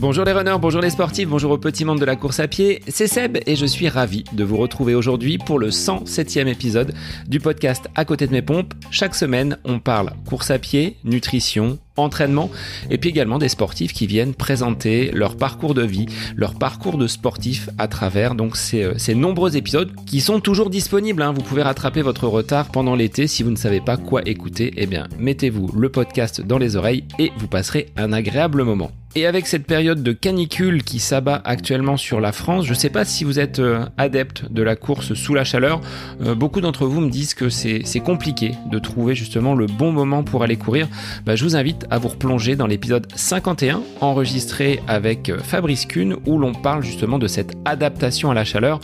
Bonjour les runners, bonjour les sportifs, bonjour au petit monde de la course à pied, c'est Seb et je suis ravi de vous retrouver aujourd'hui pour le 107e épisode du podcast À côté de mes pompes. Chaque semaine, on parle course à pied, nutrition, entraînement et puis également des sportifs qui viennent présenter leur parcours de vie, leur parcours de sportif à travers donc ces, euh, ces nombreux épisodes qui sont toujours disponibles. Hein. Vous pouvez rattraper votre retard pendant l'été si vous ne savez pas quoi écouter. Eh bien, mettez-vous le podcast dans les oreilles et vous passerez un agréable moment. Et avec cette période de canicule qui s'abat actuellement sur la France, je ne sais pas si vous êtes euh, adepte de la course sous la chaleur. Euh, beaucoup d'entre vous me disent que c'est compliqué de trouver justement le bon moment pour aller courir. Bah, je vous invite à vous replonger dans l'épisode 51 enregistré avec euh, Fabrice Kuhn où l'on parle justement de cette adaptation à la chaleur.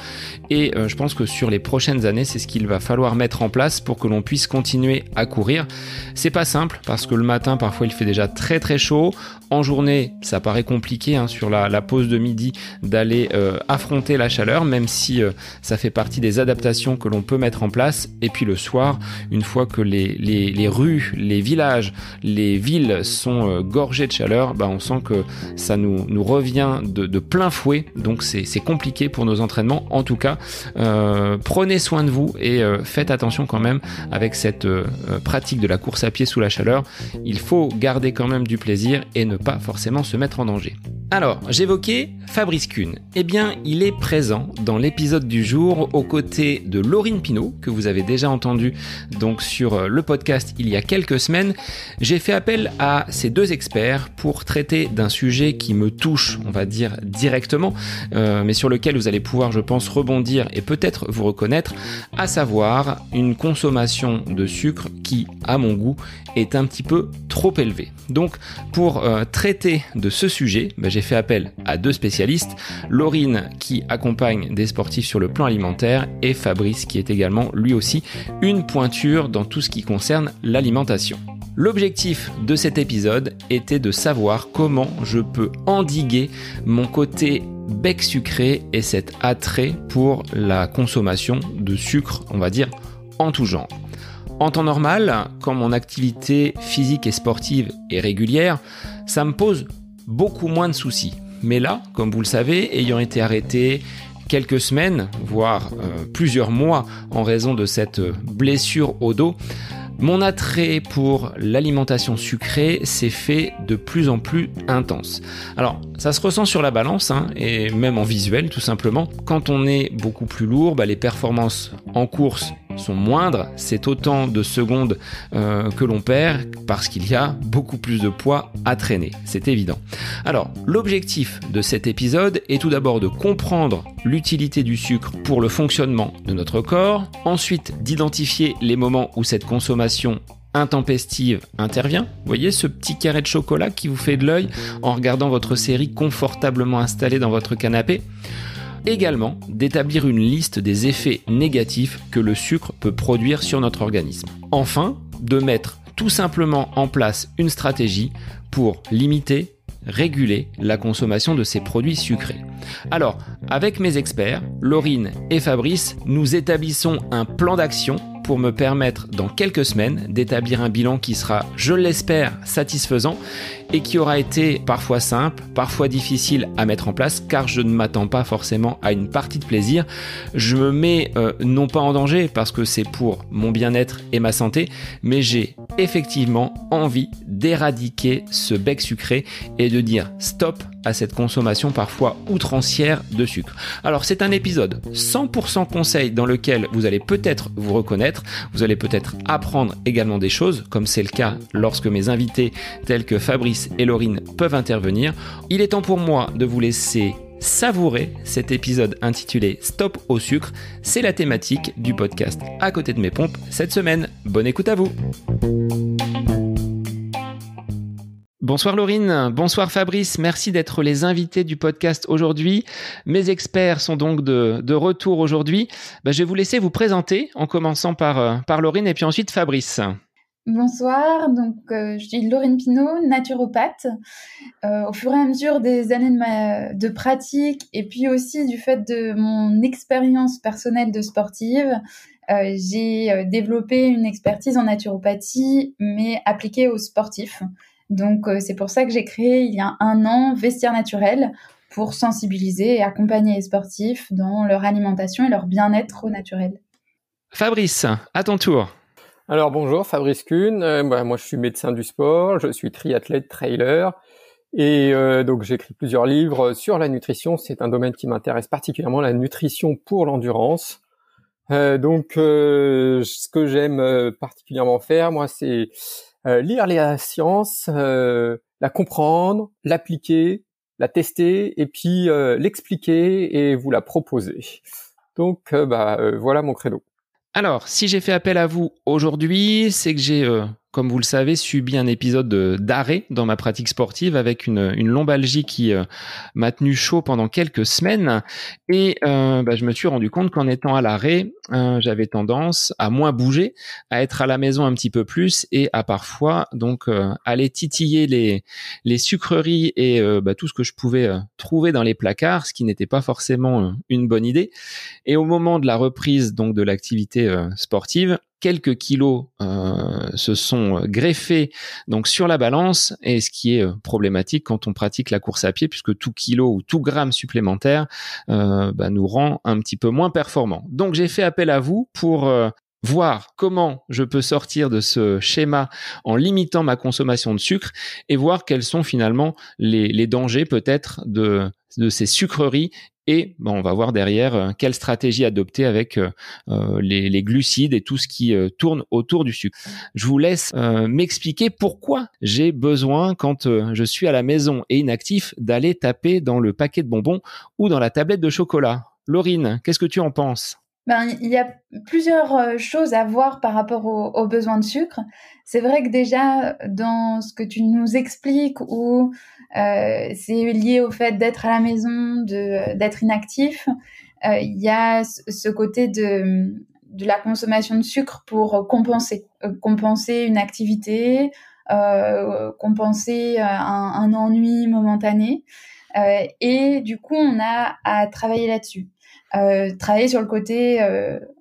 Et je pense que sur les prochaines années, c'est ce qu'il va falloir mettre en place pour que l'on puisse continuer à courir. C'est pas simple parce que le matin, parfois, il fait déjà très très chaud. En journée, ça paraît compliqué hein, sur la, pause de midi d'aller euh, affronter la chaleur, même si euh, ça fait partie des adaptations que l'on peut mettre en place. Et puis le soir, une fois que les, les, rues, les villages, les villes sont euh, gorgées de chaleur, bah, on sent que ça nous, nous revient de, de plein fouet. Donc c'est compliqué pour nos entraînements. En tout cas, prenez soin de vous et faites attention quand même avec cette pratique de la course à pied sous la chaleur. Il faut garder quand même du plaisir et ne pas forcément se mettre en danger. Alors, j'évoquais Fabrice Kuhn. Eh bien, il est présent dans l'épisode du jour aux côtés de Laurine Pinault, que vous avez déjà entendu donc sur euh, le podcast il y a quelques semaines. J'ai fait appel à ces deux experts pour traiter d'un sujet qui me touche, on va dire directement, euh, mais sur lequel vous allez pouvoir, je pense, rebondir et peut-être vous reconnaître, à savoir une consommation de sucre qui, à mon goût, est un petit peu trop élevée. Donc, pour euh, traiter de ce sujet, ben, j'ai fait appel à deux spécialistes, Laurine qui accompagne des sportifs sur le plan alimentaire et Fabrice qui est également lui aussi une pointure dans tout ce qui concerne l'alimentation. L'objectif de cet épisode était de savoir comment je peux endiguer mon côté bec sucré et cet attrait pour la consommation de sucre, on va dire, en tout genre. En temps normal, quand mon activité physique et sportive est régulière, ça me pose beaucoup moins de soucis. Mais là, comme vous le savez, ayant été arrêté quelques semaines, voire euh, plusieurs mois en raison de cette blessure au dos, mon attrait pour l'alimentation sucrée s'est fait de plus en plus intense. Alors, ça se ressent sur la balance, hein, et même en visuel tout simplement. Quand on est beaucoup plus lourd, bah, les performances en course sont moindres, c'est autant de secondes euh, que l'on perd parce qu'il y a beaucoup plus de poids à traîner, c'est évident. Alors, l'objectif de cet épisode est tout d'abord de comprendre l'utilité du sucre pour le fonctionnement de notre corps, ensuite d'identifier les moments où cette consommation intempestive intervient. Vous voyez ce petit carré de chocolat qui vous fait de l'œil en regardant votre série confortablement installée dans votre canapé? Également d'établir une liste des effets négatifs que le sucre peut produire sur notre organisme. Enfin, de mettre tout simplement en place une stratégie pour limiter réguler la consommation de ces produits sucrés. Alors, avec mes experts, Laurine et Fabrice, nous établissons un plan d'action pour me permettre dans quelques semaines d'établir un bilan qui sera, je l'espère, satisfaisant et qui aura été parfois simple, parfois difficile à mettre en place car je ne m'attends pas forcément à une partie de plaisir. Je me mets euh, non pas en danger parce que c'est pour mon bien-être et ma santé, mais j'ai effectivement envie d'éradiquer ce bec sucré et de dire stop à cette consommation parfois outrancière de sucre. Alors c'est un épisode 100% conseil dans lequel vous allez peut-être vous reconnaître, vous allez peut-être apprendre également des choses, comme c'est le cas lorsque mes invités tels que Fabrice et Laurine peuvent intervenir. Il est temps pour moi de vous laisser savourer cet épisode intitulé Stop au sucre. C'est la thématique du podcast À côté de mes pompes cette semaine. Bonne écoute à vous. Bonsoir Laurine, bonsoir Fabrice, merci d'être les invités du podcast aujourd'hui. Mes experts sont donc de, retour aujourd'hui. Bah, je vais vous laisser vous présenter en commençant par, euh, par Laurine et puis ensuite Fabrice. Bonsoir, donc euh, je suis Laurine Pinault, naturopathe. Euh, au fur et à mesure des années de, pratique et puis aussi du fait de mon expérience personnelle de sportive, euh, j'ai développé une expertise en naturopathie mais appliquée aux sportifs. Donc c'est pour ça que j'ai créé il y a un an Vestiaire Naturel pour sensibiliser et accompagner les sportifs dans leur alimentation et leur bien-être au naturel. Fabrice, à ton tour. Alors bonjour, Fabrice Kuhn. Euh, bah, moi, je suis médecin du sport, je suis triathlète, trailer, et euh, donc j'écris plusieurs livres sur la nutrition. C'est un domaine qui m'intéresse particulièrement, la nutrition pour l'endurance. Euh, donc, ce que j'aime particulièrement faire, moi, c'est lire la science, la comprendre, l'appliquer, la tester, et puis l'expliquer et vous la proposer. Donc, bah, voilà mon credo. Alors, si j'ai fait appel à vous aujourd'hui, c'est que j'ai euh, comme vous le savez, subi un épisode d'arrêt dans ma pratique sportive avec une, une lombalgie qui euh, m'a tenu chaud pendant quelques semaines. Et euh, bah, je me suis rendu compte qu'en étant à l'arrêt, euh, j'avais tendance à moins bouger, à être à la maison un petit peu plus et à parfois donc aller titiller les, les sucreries et bah, tout ce que je pouvais trouver dans les placards, ce qui n'était pas forcément une bonne idée. Et au moment de la reprise donc de l'activité sportive, quelques kilos euh, se sont greffés donc sur la balance et ce qui est euh, problématique quand on pratique la course à pied puisque tout kilo ou tout gramme supplémentaire euh, bah, nous rend un petit peu moins performant. Donc j'ai fait appel à vous pour voir comment je peux sortir de ce schéma en limitant ma consommation de sucre et voir quels sont finalement les, dangers peut-être de ces sucreries et on va voir derrière euh, quelle stratégie adopter avec euh, euh, les, glucides et tout ce qui tourne autour du sucre. Je vous laisse m'expliquer pourquoi j'ai besoin, quand je suis à la maison et inactif, d'aller taper dans le paquet de bonbons ou dans la tablette de chocolat. Laurine, qu'est-ce que tu en penses? Ben, il y a plusieurs choses à voir par rapport aux, besoins de sucre. C'est vrai que déjà, dans ce que tu nous expliques, ou c'est lié au fait d'être à la maison, d'être inactif. Euh, il y a ce côté de, de la consommation de sucre pour compenser, euh, compenser une activité, compenser un, ennui momentané. et du coup, on a à travailler là-dessus. travailler sur le côté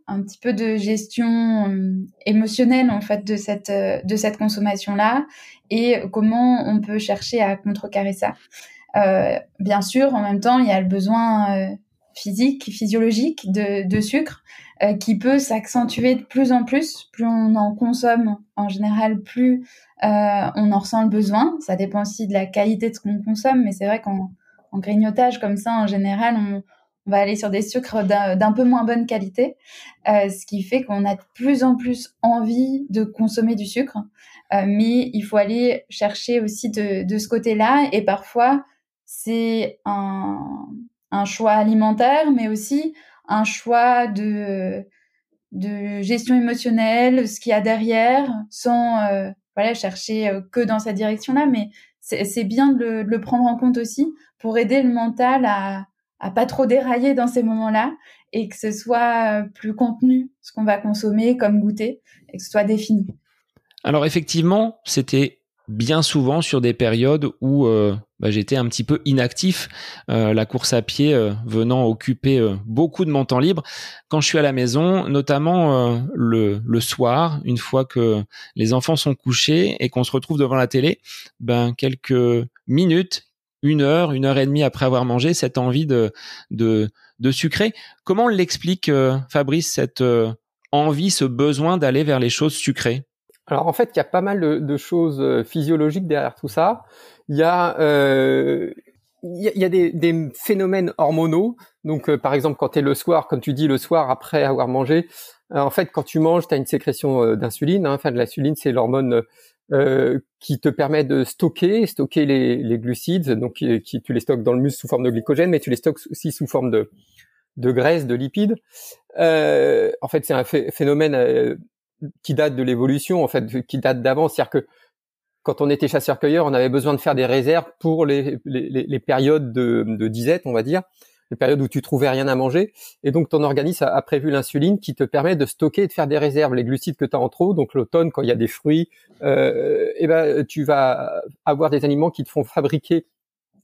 un petit peu de gestion émotionnelle en fait de cette de cette consommation là et comment on peut chercher à contrecarrer ça. Euh, bien sûr, en même temps, il y a le besoin euh, physique, physiologique de, de sucre euh, qui peut s'accentuer de plus en plus. Plus on en consomme, en général, plus euh, on en ressent le besoin. Ça dépend aussi de la qualité de ce qu'on consomme, mais c'est vrai qu'en en grignotage comme ça, en général, on, on va aller sur des sucres d'un peu moins bonne qualité, euh, ce qui fait qu'on a de plus en plus envie de consommer du sucre. Euh, mais il faut aller chercher aussi de, de ce côté-là. Et parfois, c'est un, un, choix alimentaire, mais aussi un choix de, de gestion émotionnelle, ce qu'il y a derrière, sans euh, voilà, chercher euh, que dans cette direction-là. Mais c'est bien de le, de le, prendre en compte aussi pour aider le mental à, à pas trop dérailler dans ces moments-là et que ce soit plus contenu ce qu'on va consommer comme goûter et que ce soit défini. Alors effectivement, c'était bien souvent sur des périodes où euh, bah, j'étais un petit peu inactif, euh, la course à pied euh, venant occuper beaucoup de mon temps libre. Quand je suis à la maison, notamment le, le, soir, une fois que les enfants sont couchés et qu'on se retrouve devant la télé, ben quelques minutes, une heure, une heure et demie après avoir mangé, cette envie de de, de sucrer. Comment l'explique, Fabrice, cette envie, ce besoin d'aller vers les choses sucrées? Alors en fait, il y a pas mal de, choses euh, physiologiques derrière tout ça. Il y a euh, y a, des, phénomènes hormonaux. Donc, euh, par exemple, quand tu es le soir, comme tu dis, le soir après avoir mangé, en fait, quand tu manges, tu as une sécrétion d'insuline. Hein. Enfin, de l'insuline, c'est l'hormone qui te permet de stocker, stocker les, glucides. Donc, qui, tu les stockes dans le muscle sous forme de glycogène, mais tu les stockes aussi sous forme de, de graisse, de lipides. en fait, c'est un phénomène qui date de l'évolution, en fait, qui date d'avant. C'est-à-dire que quand on était chasseur-cueilleur, on avait besoin de faire des réserves pour les, les, les périodes de, de, disette, on va dire, les périodes où tu trouvais rien à manger. Et donc, ton organisme a, prévu l'insuline qui te permet de stocker et de faire des réserves. Les glucides que tu as en trop, donc l'automne, quand il y a des fruits, euh, eh ben, tu vas avoir des aliments qui te font fabriquer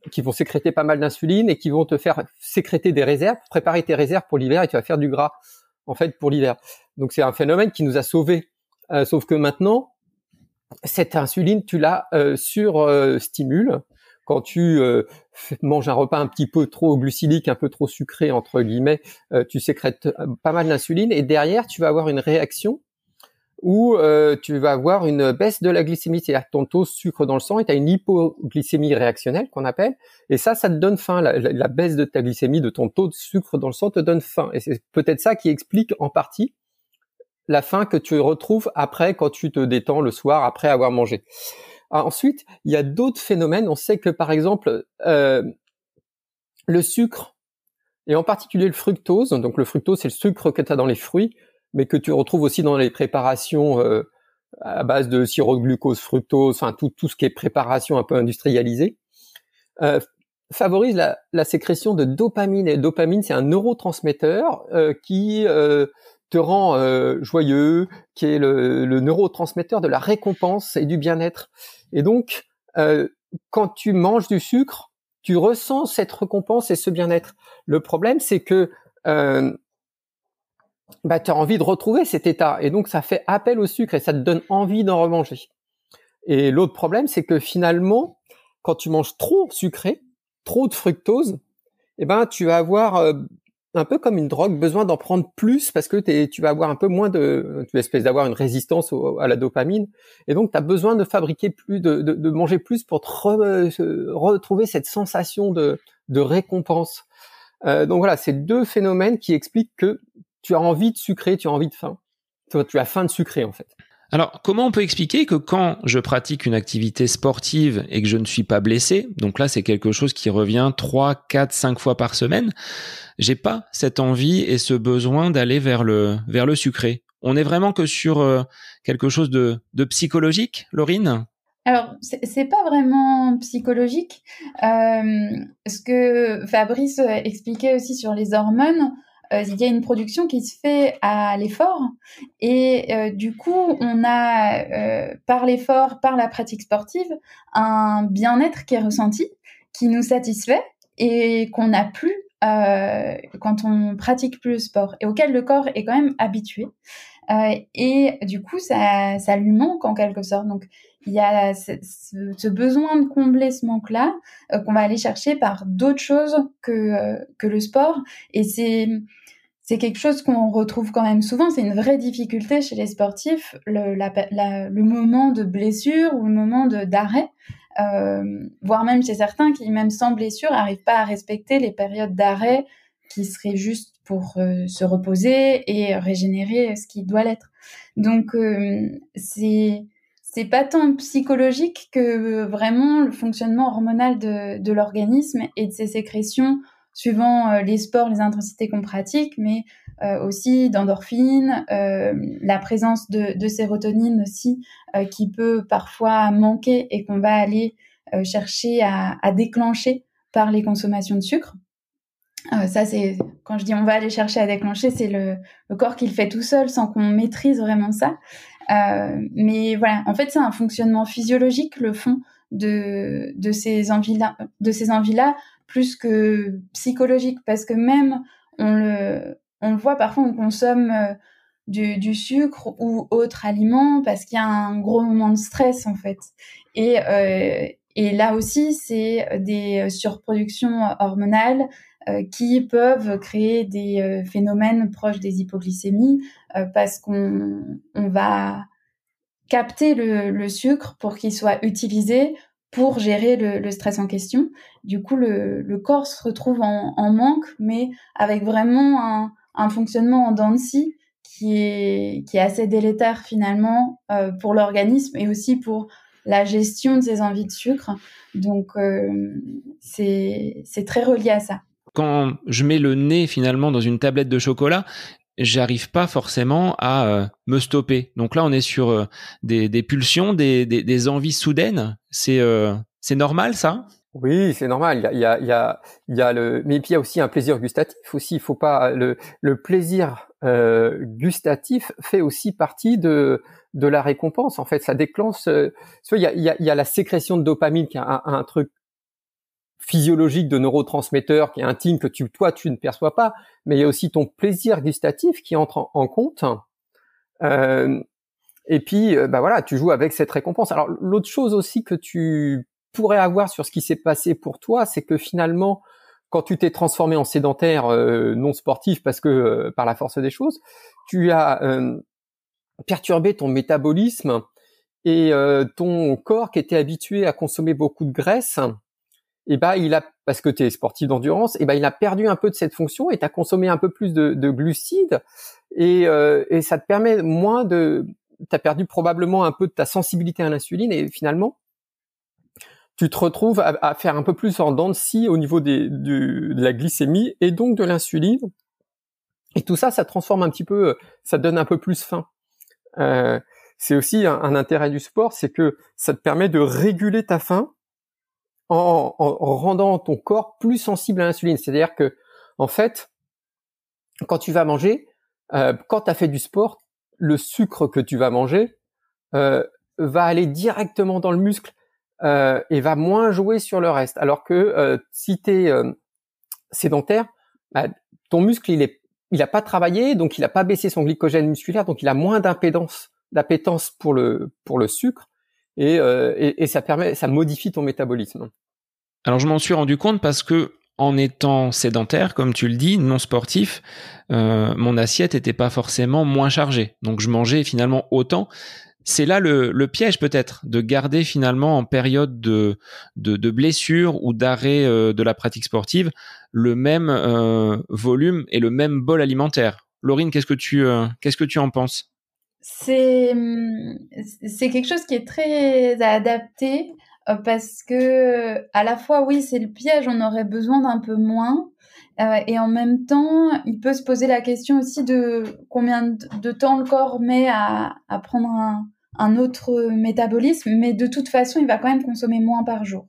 qui vont sécréter pas mal d'insuline et qui vont te faire sécréter des réserves, préparer tes réserves pour l'hiver et tu vas faire du gras en fait pour l'hiver. Donc c'est un phénomène qui nous a sauvés. Euh, sauf que maintenant, cette insuline, tu la euh, sur stimule quand tu manges un repas un petit peu trop glucidique, un peu trop sucré entre guillemets, tu sécrètes pas mal d'insuline et derrière tu vas avoir une réaction où euh, tu vas avoir une baisse de la glycémie, c'est-à-dire ton taux de sucre dans le sang et tu as une hypoglycémie réactionnelle qu'on appelle, et ça, ça te donne faim. La, baisse de ta glycémie, de ton taux de sucre dans le sang te donne faim. Et c'est peut-être ça qui explique en partie la faim que tu retrouves après quand tu te détends le soir après avoir mangé. Ensuite, il y a d'autres phénomènes. On sait que par exemple, euh, le sucre, et en particulier le fructose, donc le fructose c'est le sucre que tu as dans les fruits, mais que tu retrouves aussi dans les préparations euh, à base de sirop de glucose, fructose, enfin tout, ce qui est préparation un peu industrialisée, euh, favorise la, sécrétion de dopamine. Et dopamine, c'est un neurotransmetteur qui te rend euh, joyeux, qui est le, neurotransmetteur de la récompense et du bien-être. Et donc, quand tu manges du sucre, tu ressens cette récompense et ce bien-être. Le problème, c'est que bah, tu as envie de retrouver cet état. Et donc, ça fait appel au sucre et ça te donne envie d'en remanger. Et l'autre problème, c'est que finalement, quand tu manges trop sucré, trop de fructose, eh ben, tu vas avoir euh, un peu comme une drogue, besoin d'en prendre plus parce que tu vas avoir un peu moins de, tu espèce d'avoir une résistance à la dopamine. Et donc, tu as besoin de fabriquer plus, de, manger plus pour retrouver cette sensation de, de récompense. Euh, donc voilà, c'est deux phénomènes qui expliquent que tu as envie de sucrer, tu as envie de faim. Tu as faim de sucrer en fait. Alors, comment on peut expliquer que quand je pratique une activité sportive et que je ne suis pas blessé, donc là c'est quelque chose qui revient 3, 4, 5 fois par semaine, j'ai pas cette envie et ce besoin d'aller vers le vers le sucré? On est vraiment que sur euh, quelque chose de, psychologique, Laurine? Alors, c'est pas vraiment psychologique. Euh, ce que Fabrice expliquait aussi sur les hormones, il y a une production qui se fait à l'effort et euh, du coup on a euh, par l'effort, par la pratique sportive, un bien-être qui est ressenti, qui nous satisfait et qu'on n'a plus quand on pratique plus le sport et auquel le corps est quand même habitué. et du coup, ça, ça lui manque en quelque sorte. Donc, il y a ce, besoin de combler ce manque-là qu'on va aller chercher par d'autres choses que, que le sport. Et c'est c'est quelque chose qu'on retrouve quand même souvent. C'est une vraie difficulté chez les sportifs, le, le moment de blessure ou le moment d'arrêt, euh, voire même chez certains qui, même sans blessure, n'arrivent pas à respecter les périodes d'arrêt qui seraient juste pour euh, se reposer et régénérer ce qui doit l'être. Donc, euh, c'est c'est pas tant psychologique que vraiment le fonctionnement hormonal de, de l'organisme et de ses sécrétions suivant euh, les sports, les intensités qu'on pratique, mais euh, aussi d'endorphines, euh, la présence de, de, sérotonine aussi, qui peut parfois manquer et qu'on va aller chercher à, à, déclencher par les consommations de sucre. ça, c'est quand je dis on va aller chercher à déclencher, c'est le, le, corps qui le fait tout seul sans qu'on maîtrise vraiment ça. Mais voilà, en fait, c'est un fonctionnement physiologique, le fond de, de ces envies-là, de ces envies-là, plus que psychologique, parce que même on le, on le voit parfois, on consomme euh, du, du, sucre ou autre aliment parce qu'il y a un gros moment de stress en fait. Et, euh, et là aussi, c'est des surproductions hormonales euh, qui peuvent créer des euh, phénomènes proches des hypoglycémies euh, parce qu'on on va capter le, le sucre pour qu'il soit utilisé pour gérer le, stress en question. Du coup, le, corps se retrouve en, manque, mais avec vraiment un, fonctionnement en dents de scie qui est, qui est assez délétère finalement euh, pour l'organisme et aussi pour la gestion de ses envies de sucre. Donc, euh, c'est très relié à ça. Quand je mets le nez finalement dans une tablette de chocolat, j'arrive pas forcément à euh, me stopper. Donc là, on est sur euh, des, pulsions, des, envies soudaines. C'est euh, c'est normal, ça? Oui, c'est normal. Il y a, il y a, il y a le, mais puis il y a aussi un plaisir gustatif aussi. Il faut pas le, le plaisir gustatif fait aussi partie de de la récompense. En fait, ça déclenche. il y a, y a, y a la sécrétion de dopamine qui est un, un truc physiologique de neurotransmetteurs qui est intime que tu, toi, tu ne perçois pas, mais il y a aussi ton plaisir gustatif qui entre en, compte. Euh, Et puis, bah voilà, tu joues avec cette récompense. Alors, l'autre chose aussi que tu pourrais avoir sur ce qui s'est passé pour toi, c'est que finalement, quand tu t'es transformé en sédentaire non sportif, parce que par la force des choses, tu as perturbé ton métabolisme et ton corps qui était habitué à consommer beaucoup de graisse, et eh ben il a parce que tu es sportif d'endurance, et eh ben il a perdu un peu de cette fonction et tu as consommé un peu plus de, de glucides et, euh, et ça te permet moins de tu as perdu probablement un peu de ta sensibilité à l'insuline et finalement tu te retrouves à, faire un peu plus en dents de scie au niveau des, de la glycémie et donc de l'insuline. Et tout ça, ça transforme un petit peu, ça donne un peu plus faim. Euh, c'est aussi un, intérêt du sport, c'est que ça te permet de réguler ta faim en, rendant ton corps plus sensible à l'insuline. C'est-à-dire que, en fait, quand tu vas manger, euh, quand tu as fait du sport, le sucre que tu vas manger euh, va aller directement dans le muscle euh, et va moins jouer sur le reste. Alors que si tu es sédentaire, bah, ton muscle il est il a pas travaillé, donc il a pas baissé son glycogène musculaire, donc il a moins d'impédance, d'appétence pour le pour le sucre, et, et, et, ça permet, ça modifie ton métabolisme. Alors je m'en suis rendu compte parce que en étant sédentaire, comme tu le dis, non sportif, euh, mon assiette n'était pas forcément moins chargée. Donc je mangeais finalement autant. C'est là le, piège peut-être de garder finalement en période de, de, blessure ou d'arrêt euh, de la pratique sportive le même euh, volume et le même bol alimentaire. Laurine, qu'est-ce que tu en penses? C'est c'est quelque chose qui est très adapté euh, parce que à la fois oui c'est le piège, on aurait besoin d'un peu moins, euh, et en même temps il peut se poser la question aussi de combien de temps le corps met à, prendre un, autre métabolisme, mais de toute façon il va quand même consommer moins par jour.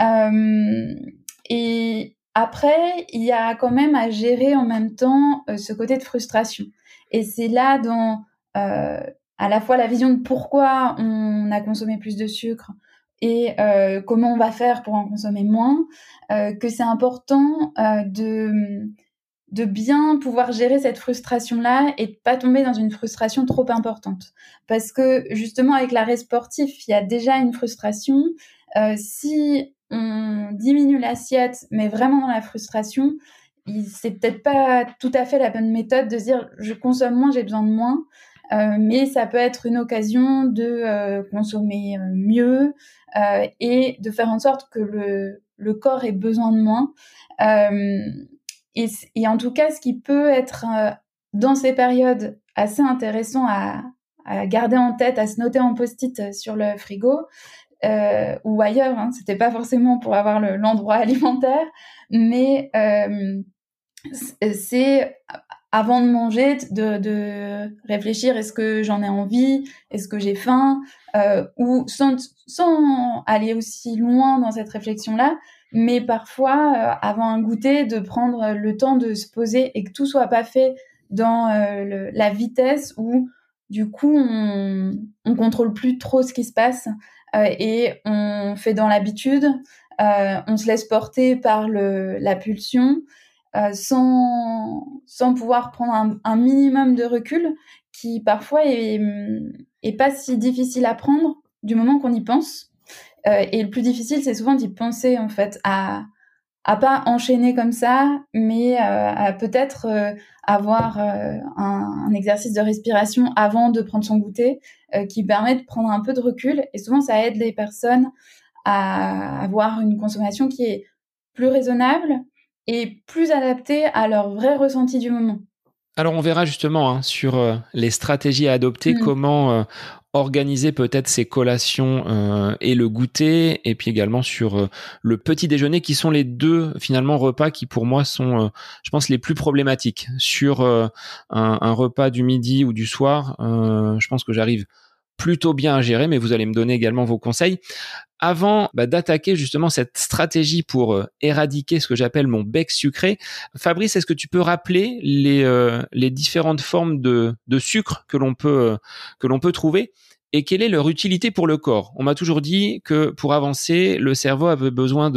Euh, et après il y a quand même à gérer en même temps ce côté de frustration, et c'est là dans à la fois la vision de pourquoi on a consommé plus de sucre, et euh, comment on va faire pour en consommer moins, euh, que c'est important euh, de de bien pouvoir gérer cette frustration-là et de pas tomber dans une frustration trop importante. Parce que justement, avec l'arrêt sportif, il y a déjà une frustration. si on diminue l'assiette, mais vraiment dans la frustration, c'est peut-être pas tout à fait la bonne méthode de dire je consomme moins, j'ai besoin de moins. Euh, mais ça peut être une occasion de euh, consommer euh, mieux et de faire en sorte que le, le corps ait besoin de moins. Et, en tout cas, ce qui peut être dans ces périodes assez intéressant à, garder en tête, à se noter en post-it sur le frigo, ou ailleurs. Hein, C'était pas forcément pour avoir l'endroit alimentaire, mais c'est avant de manger, de, de réfléchir est-ce que j'en ai envie, est-ce que j'ai faim, euh, ou sans, sans aller aussi loin dans cette réflexion-là, mais parfois, euh, avant un goûter, de prendre le temps de se poser et que tout soit pas fait dans euh, le, la vitesse où du coup on, on contrôle plus trop ce qui se passe euh, et on fait dans l'habitude, on se laisse porter par le, la pulsion euh, sans, pouvoir prendre un, minimum de recul qui parfois est, est pas si difficile à prendre du moment qu'on y pense. Euh, et le plus difficile, c'est souvent d'y penser en fait, à à pas enchaîner comme ça, mais euh, à peut-être avoir un, exercice de respiration avant de prendre son goûter qui permet de prendre un peu de recul. Et souvent, ça aide les personnes à avoir une consommation qui est plus raisonnable, et plus adapté à leur vrai ressenti du moment. Alors on verra justement hein, sur euh, les stratégies à adopter, mm. comment euh, organiser peut-être ces collations euh, et le goûter, et puis également sur le petit déjeuner, qui sont les deux finalement repas qui pour moi sont, je pense, les plus problématiques. Sur un, un, repas du midi ou du soir, je pense que j'arrive plutôt bien à gérer, mais vous allez me donner également vos conseils. Avant bah, d'attaquer justement cette stratégie pour euh, éradiquer ce que j'appelle mon bec sucré, Fabrice, est-ce que tu peux rappeler les, euh, différentes formes de, sucre que l'on peut, euh, peut trouver et quelle est leur utilité pour le corps? On m'a toujours dit que pour avancer, le cerveau avait besoin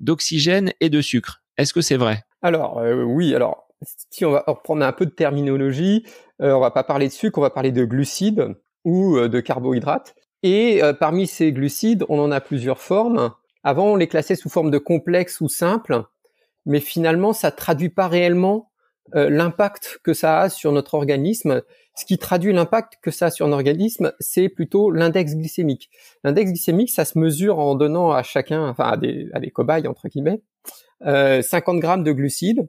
d'oxygène et de sucre. Est-ce que c'est vrai? Alors oui, alors si on va reprendre un peu de terminologie, on va pas parler de sucre, on va parler de glucides. Ou de carbohydrates. Et parmi ces glucides, on en a plusieurs formes. Avant, on les classait sous forme de complexe ou simple, mais finalement, ça traduit pas réellement l'impact que ça a sur notre organisme. Ce qui traduit l'impact que ça a sur organisme, c'est plutôt l'index glycémique. L'index glycémique, ça se mesure en donnant à chacun, enfin à des, à des cobayes entre guillemets, 50 grammes de glucides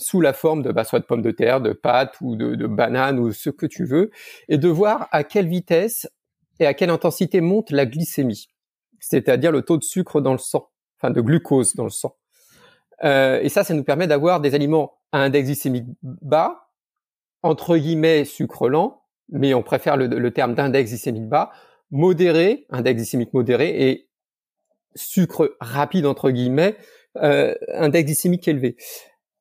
sous la forme de bah, soit de pommes de terre, de pâtes ou de, de bananes ou ce que tu veux, et de voir à quelle vitesse et à quelle intensité monte la glycémie, c'est-à-dire le taux de sucre dans le sang, enfin de glucose dans le sang. Euh, et ça, ça nous permet d'avoir des aliments à index glycémique bas, entre guillemets sucre lent, mais on préfère le, le terme d'index glycémique bas, modéré, index glycémique modéré, et sucre rapide entre guillemets, euh, index glycémique élevé.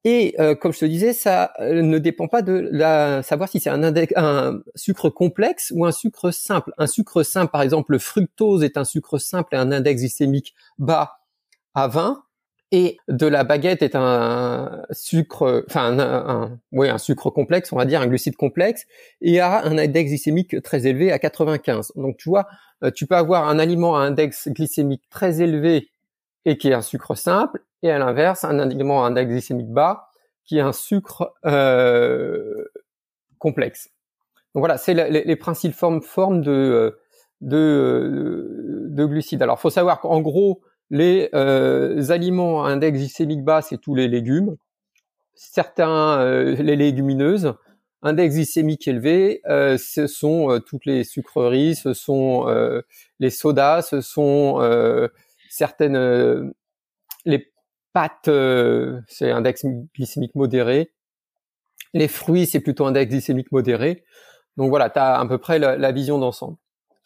Et euh, comme je te disais, ça euh, ne dépend pas de la savoir si c'est un, sucre complexe ou un sucre simple. Un sucre simple, par exemple, le fructose est un sucre simple et un index glycémique bas à 20, et de la baguette est un sucre, enfin un, un, un sucre complexe, on va dire un glucide complexe, et a un index glycémique très élevé à 95. Donc tu vois, euh, tu peux avoir un aliment à index glycémique très élevé et qui est un sucre simple, et à l'inverse, un aliment à index glycémique bas qui est un sucre euh, complexe. Donc voilà, c'est les, les, principes formes, de, de, de glucides. Alors, faut savoir qu'en gros, les euh, aliments à index glycémique bas, c'est tous les légumes, certains euh, les légumineuses. Index glycémique élevé, euh, ce sont euh, toutes les sucreries, ce sont euh, les sodas, ce sont certaines les pâtes, c'est index glycémique modéré. Les fruits, c'est plutôt index glycémique modéré. Donc voilà, tu à peu près la, la vision d'ensemble.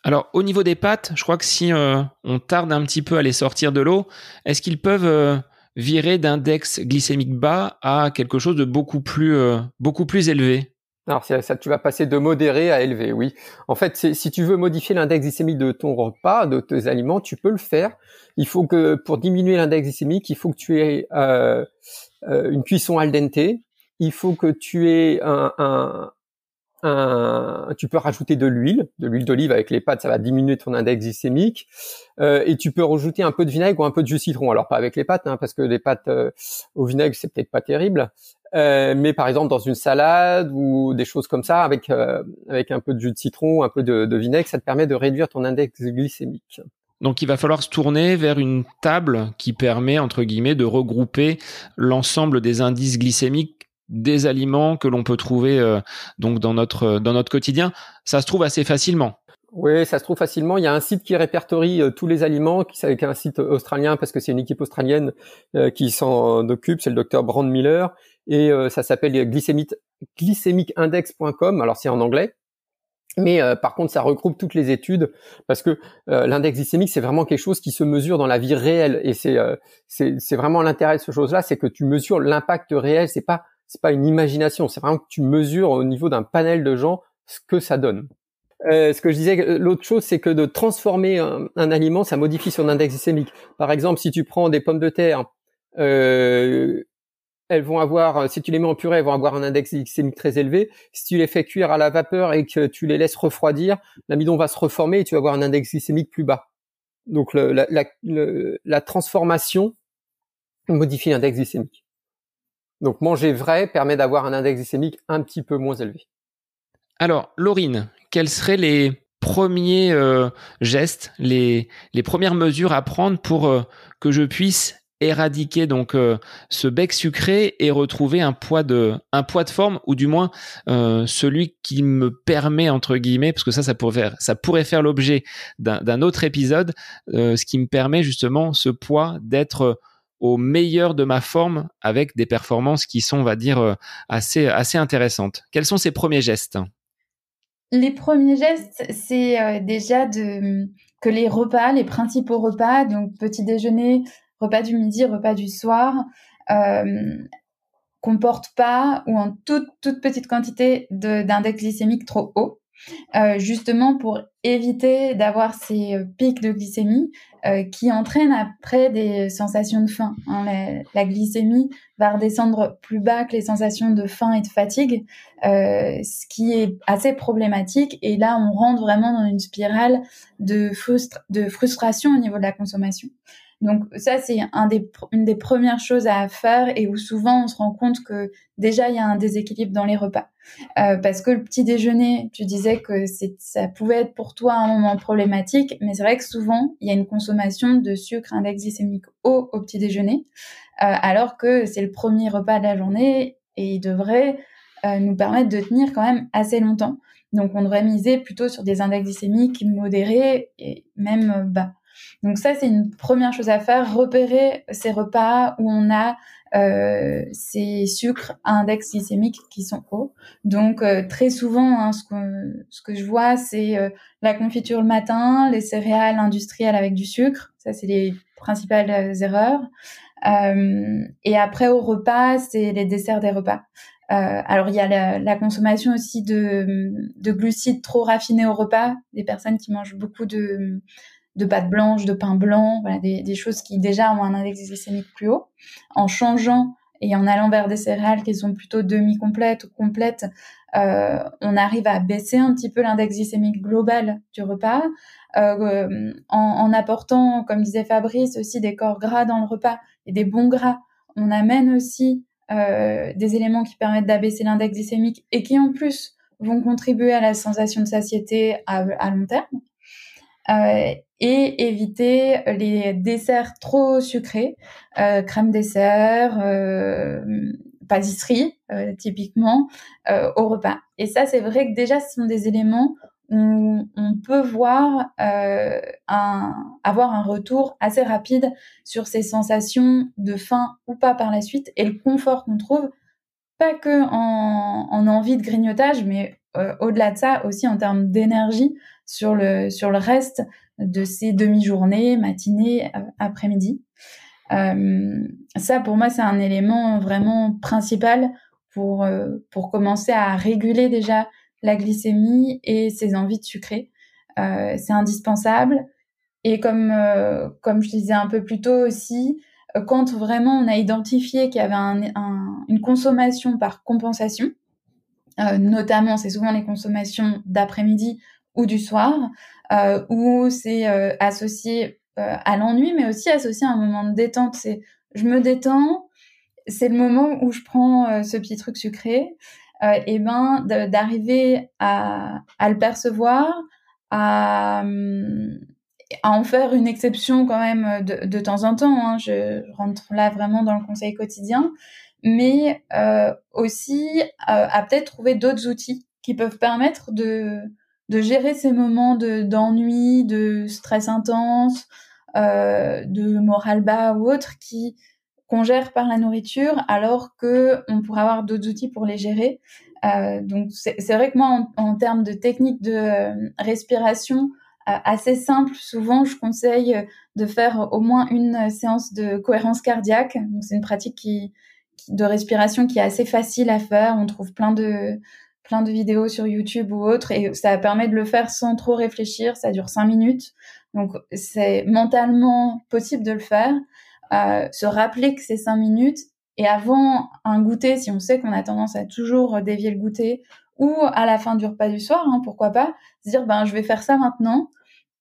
Alors au niveau des pâtes, je crois que si euh, on tarde un petit peu à les sortir de l'eau, est-ce qu'ils peuvent euh, virer d'index glycémique bas à quelque chose de beaucoup plus euh, beaucoup plus élevé? Alors ça, tu vas passer de modéré à élevé, oui. En fait, si tu veux modifier l'index glycémique de ton repas, de tes aliments, tu peux le faire. Il faut que pour diminuer l'index glycémique, il faut que tu aies une cuisson al dente. Il faut que tu aies un, un, tu peux rajouter de l'huile, de l'huile d'olive avec les pâtes, ça va diminuer ton index glycémique. Euh, et tu peux rajouter un peu de vinaigre ou un peu de jus de citron. Alors pas avec les pâtes, hein, parce que les pâtes euh, au vinaigre c'est peut-être pas terrible. Euh, mais par exemple dans une salade ou des choses comme ça, avec avec un peu de jus de citron, un peu de, de vinaigre, ça te permet de réduire ton index glycémique. Donc il va falloir se tourner vers une table qui permet entre guillemets de regrouper l'ensemble des indices glycémiques des aliments que l'on peut trouver euh, donc dans notre dans notre quotidien. Ça se trouve assez facilement. Oui, ça se trouve facilement. Il y a un site qui répertorie euh, tous les aliments, qui c'est un site australien parce que c'est une équipe australienne euh, qui s'en occupe. C'est le docteur Brand Miller et ça s'appelle glycémiqueindex.com. Alors c'est en anglais. Mais par contre, ça regroupe toutes les études parce que l'index glycémique, c'est vraiment quelque chose qui se mesure dans la vie réelle et c'est c'est vraiment l'intérêt de ce chose-là, c'est que tu mesures l'impact réel. C'est pas c'est pas une imagination, c'est vraiment que tu mesures au niveau d'un panel de gens ce que ça donne. Euh, ce que je disais, l'autre chose, c'est que de transformer un, aliment, ça modifie son index glycémique. Par exemple, si tu prends des pommes de terre, euh, elles vont avoir, si tu les mets en purée, elles vont avoir un index glycémique très élevé. Si tu les fais cuire à la vapeur et que tu les laisses refroidir, l'amidon va se reformer et tu vas avoir un index glycémique plus bas. Donc la transformation modifie l'index glycémique. Donc manger vrai permet d'avoir un index glycémique un petit peu moins élevé. Alors, Laurine, quels seraient les premiers euh, gestes, les, premières mesures à prendre pour euh, que je puisse éradiquer donc euh, ce bec sucré et retrouver un poids de forme ou du moins celui qui me permet entre guillemets parce que ça ça pourrait faire ça pourrait faire l'objet d'un autre épisode ce qui me permet justement ce poids d'être au meilleur de ma forme avec des performances qui sont, on va dire, assez intéressantes. Quels sont ces premiers gestes? Les premiers gestes, c'est euh, déjà que les repas, les principaux repas, donc petit déjeuner, repas du midi, repas du soir, euh, comportent pas ou en toute, toute petite quantité d'index glycémique trop haut. justement pour éviter d'avoir ces pics de glycémie qui entraînent après des sensations de faim. Hein. La, la, glycémie va redescendre plus bas que les sensations de faim et de fatigue, ce qui est assez problématique. Et là, on rentre vraiment dans une spirale de, de frustration au niveau de la consommation. Donc ça, c'est un des, une des premières choses à faire et où souvent on se rend compte que déjà il y a un déséquilibre dans les repas. Euh, parce que le petit déjeuner, tu disais que ça pouvait être pour toi un moment problématique, mais c'est vrai que souvent il y a une consommation de sucre index glycémique haut au petit déjeuner, euh, alors que c'est le premier repas de la journée et il devrait euh, nous permettre de tenir quand même assez longtemps. Donc on devrait miser plutôt sur des index glycémiques modérés et même bas. Donc ça, c'est une première chose à faire, repérer ces repas où on a euh, ces sucres à index glycémique qui sont hauts. Donc euh, très souvent, hein, ce, que, je vois, c'est euh, la confiture le matin, les céréales industrielles avec du sucre. Ça, c'est les principales erreurs. et après, au repas, c'est les desserts des repas. alors il y a la, consommation aussi de glucides trop raffinés au repas, des personnes qui mangent beaucoup de de pâte blanche, de pain blanc, voilà, des, des, choses qui déjà ont un index glycémique plus haut. En changeant et en allant vers des céréales qui sont plutôt demi-complètes ou complètes, euh, on arrive à baisser un petit peu l'index glycémique global du repas. Euh, en, en, apportant, comme disait Fabrice, aussi des corps gras dans le repas et des bons gras, on amène aussi euh, des éléments qui permettent d'abaisser l'index glycémique et qui en plus vont contribuer à la sensation de satiété à, à long terme. Euh, et éviter les desserts trop sucrés, euh, crème dessert, euh, pâtisserie euh, typiquement euh, au repas. Et ça, c'est vrai que déjà, ce sont des éléments où on peut voir euh, un, avoir un retour assez rapide sur ces sensations de faim ou pas par la suite et le confort qu'on trouve, pas que en, en envie de grignotage, mais au-delà de ça aussi en termes d'énergie sur le sur le reste de ces demi-journées, matinées, euh, après-midi. Euh, ça, pour moi, c'est un élément vraiment principal pour, euh, pour commencer à réguler déjà la glycémie et ses envies de sucrer. C'est indispensable. Et comme, comme je disais un peu plus tôt aussi, quand vraiment on a identifié qu'il y avait un, un, une consommation par compensation, notamment c'est souvent les consommations d'après-midi ou du soir, euh, où c'est euh, associé euh, à l'ennui, mais aussi associé à un moment de détente. C'est je me détends, c'est le moment où je prends ce petit truc sucré. et ben d'arriver à, à, le percevoir, à, à, en faire une exception quand même de, de temps en temps. Hein. Je, rentre là vraiment dans le conseil quotidien, mais euh, aussi euh, à peut-être trouver d'autres outils qui peuvent permettre de de gérer ces moments de d'ennui, de stress intense, euh, de moral bas ou autre qui qu'on gère par la nourriture, alors que on pourrait avoir d'autres outils pour les gérer. Euh, donc c'est vrai que moi, en, termes de technique de euh, respiration assez simple, souvent je conseille de faire au moins une séance de cohérence cardiaque. C'est une pratique qui, de respiration qui est assez facile à faire. On trouve plein de plein de vidéos sur YouTube ou autre et ça permet de le faire sans trop réfléchir. Ça dure cinq minutes, donc c'est mentalement possible de le faire. Euh, se rappeler que c'est cinq minutes et avant un goûter, si on sait qu'on a tendance à toujours dévier le goûter ou à la fin du repas du soir, hein, pourquoi pas, se dire ben je vais faire ça maintenant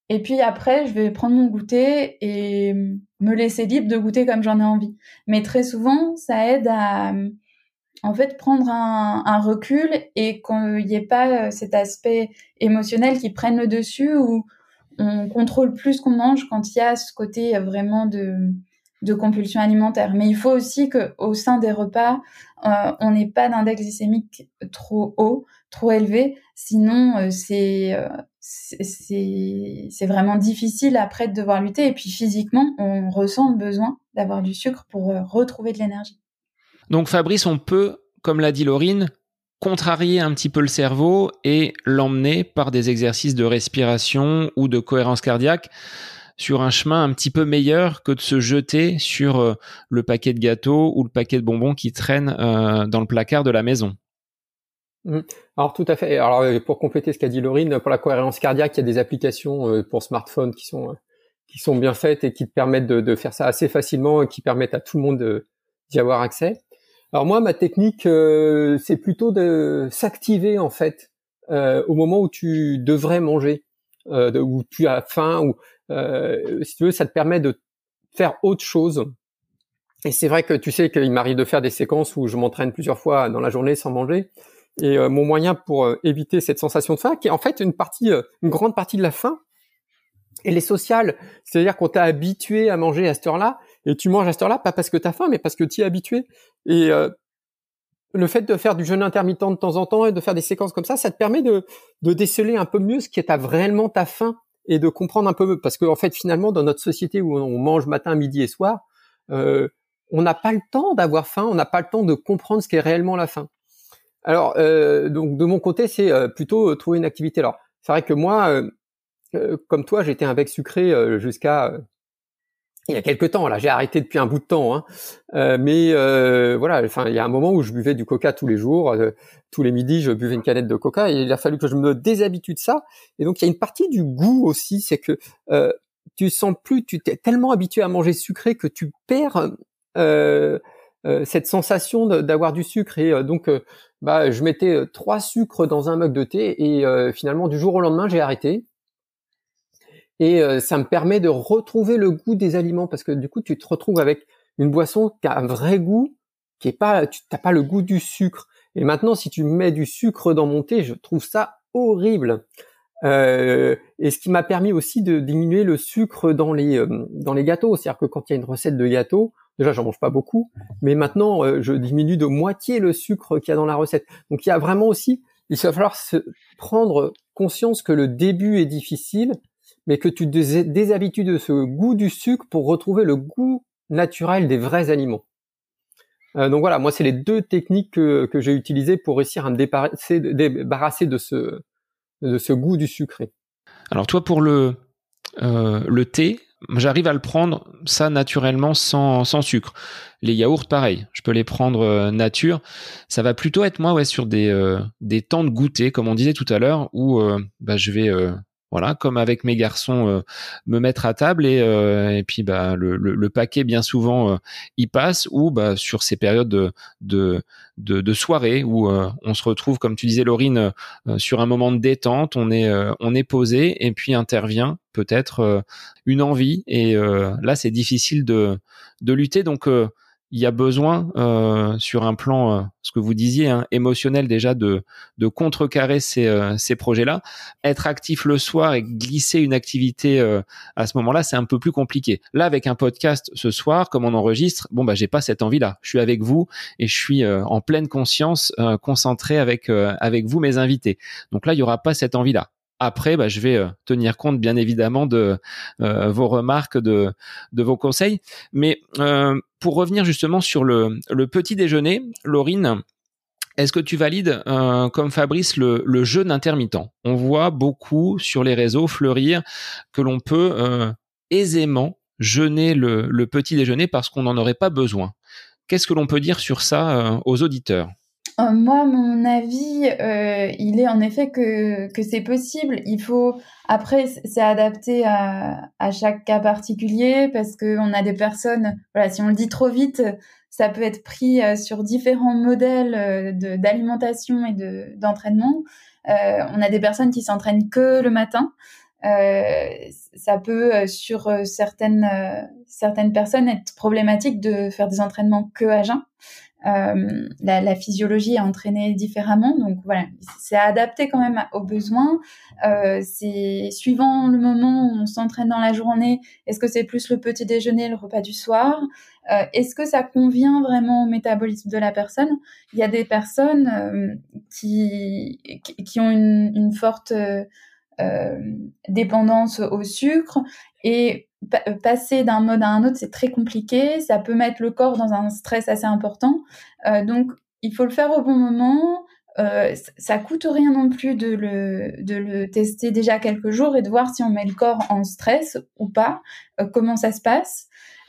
et puis après je vais prendre mon goûter et me laisser libre de goûter comme j'en ai envie. Mais très souvent, ça aide à en fait prendre un, recul et qu'il n'y ait pas euh, cet aspect émotionnel qui prenne le dessus où on contrôle plus qu'on mange quand il y a ce côté euh, vraiment de, de compulsion alimentaire. Mais il faut aussi que au sein des repas, euh, on n'ait pas d'index glycémique trop haut, trop élevé, sinon c'est c'est vraiment difficile après de devoir lutter. Et puis physiquement, on ressent le besoin d'avoir du sucre pour retrouver de l'énergie. Donc Fabrice, on peut, comme l'a dit Laurine, contrarier un petit peu le cerveau et l'emmener par des exercices de respiration ou de cohérence cardiaque sur un chemin un petit peu meilleur que de se jeter sur euh, le paquet de gâteaux ou le paquet de bonbons qui traînent euh, dans le placard de la maison. Mmh. Alors tout à fait. Alors pour compléter ce qu'a dit Laurine, pour la cohérence cardiaque, il y a des applications pour smartphone qui sont qui sont bien faites et qui te permettent de, de faire ça assez facilement et qui permettent à tout le monde d'y avoir accès. Alors moi, ma technique, euh, c'est plutôt de s'activer en fait euh, au moment où tu devrais manger, euh, où tu as faim, ou si tu veux, ça te permet de faire autre chose. Et c'est vrai que tu sais qu'il m'arrive de faire des séquences où je m'entraîne plusieurs fois dans la journée sans manger. Et mon moyen pour éviter cette sensation de faim, qui est en fait une partie, une grande partie de la faim, elle est sociale. C'est-à-dire qu'on t'a habitué à manger à cette heure-là, et tu manges à cette heure-là, pas parce que tu as faim, mais parce que tu es habitué. Et euh, le fait de faire du jeûne intermittent de temps en temps et de faire des séquences comme ça, ça te permet de, de déceler un peu mieux ce qui est réellement ta faim et de comprendre un peu mieux. Parce qu'en en fait, finalement, dans notre société où on mange matin, midi et soir, euh, on n'a pas le temps d'avoir faim, on n'a pas le temps de comprendre ce qu'est réellement la faim. Alors, euh, donc de mon côté, c'est euh, plutôt euh, trouver une activité. Alors, c'est vrai que moi, comme toi, j'étais un bec sucré jusqu'à il y a quelques temps, là, j'ai arrêté depuis un bout de temps, hein. euh, mais euh, voilà, enfin, il y a un moment où je buvais du Coca tous les jours, euh, tous les midis, je buvais une canette de Coca, et il a fallu que je me déshabitue de ça. Et donc, il y a une partie du goût aussi, c'est que euh, tu sens plus, tu t'es tellement habitué à manger sucré que tu perds cette sensation d'avoir du sucre. Et donc, bah, je mettais trois sucres dans un mug de thé, et finalement, du jour au lendemain, j'ai arrêté et euh, ça me permet de retrouver le goût des aliments parce que du coup tu te retrouves avec une boisson qui a un vrai goût, qui est pas, tu n'as pas le goût du sucre. Et maintenant, si tu mets du sucre dans mon thé, je trouve ça horrible. Euh, et ce qui m'a permis aussi de diminuer le sucre dans les euh, dans les gâteaux, c'est-à-dire que quand il y a une recette de gâteau, déjà j'en mange pas beaucoup, mais maintenant euh, je diminue de moitié le sucre qu'il y a dans la recette. Donc il y a vraiment aussi, il va falloir se prendre conscience que le début est difficile, mais que tu te déshabitues de ce goût du sucre pour retrouver le goût naturel des vrais aliments. Euh, donc voilà, moi c'est les deux techniques que, que j'ai utilisées pour réussir à me débarrasser, de ce de ce goût du sucré. Alors toi pour le euh, le thé, j'arrive à le prendre ça naturellement sans, sans sucre. Les yaourts, pareil, je peux les prendre euh, nature. Ça va plutôt être moi ouais sur des des temps de goûter, comme on disait tout à l'heure, où bah, je vais voilà, comme avec mes garçons, euh, me mettre à table et, euh, et puis bah le, le, paquet bien souvent euh, passe ou bah sur ces périodes de de, de, soirée où on se retrouve comme tu disais Laurine sur un moment de détente, on est on est posé et puis intervient peut-être une envie et là c'est difficile de de lutter. Donc il y a besoin euh, sur un plan, euh, ce que vous disiez, hein, émotionnel déjà, de, de contrecarrer ces, euh, ces projets-là. Être actif le soir et glisser une activité à ce moment-là, c'est un peu plus compliqué. Là, avec un podcast ce soir, comme on enregistre, bon bah j'ai pas cette envie-là. Je suis avec vous et je suis en pleine conscience, concentré avec avec vous, mes invités. Donc là, il y aura pas cette envie-là. Après, bah, je vais euh, tenir compte bien évidemment de euh, vos remarques, de, vos conseils. Mais euh, pour revenir justement sur le, petit déjeuner, Laurine, est-ce que tu valides, comme Fabrice, le, jeûne intermittent On voit beaucoup sur les réseaux fleurir que l'on peut aisément jeûner le, petit déjeuner parce qu'on n'en aurait pas besoin. Qu'est-ce que l'on peut dire sur ça aux auditeurs? Moi, mon avis, euh, il est en effet que, c'est possible. Il faut, après, c'est adapté à, chaque cas particulier parce qu'on a des personnes, voilà, si on le dit trop vite, ça peut être pris euh, sur différents modèles d'alimentation et de, d'entraînement. on a des personnes qui s'entraînent que le matin. ça peut, sur certaines, certaines personnes, être problématique de faire des entraînements que à jeun. Euh, la, physiologie est entraînée différemment. Donc voilà, c'est adapté quand même aux besoins. Euh, c'est suivant le moment où on s'entraîne dans la journée. Est-ce que c'est plus le petit déjeuner, le repas du soir? Euh, Est-ce que ça convient vraiment au métabolisme de la personne? Il y a des personnes qui, qui ont une, forte dépendance au sucre et euh, passer d'un mode à un autre, c'est très compliqué. Ça peut mettre le corps dans un stress assez important. Euh, donc, il faut le faire au bon moment. Euh, ça coûte rien non plus de le, de le tester déjà quelques jours et de voir si on met le corps en stress ou pas, euh, comment ça se passe.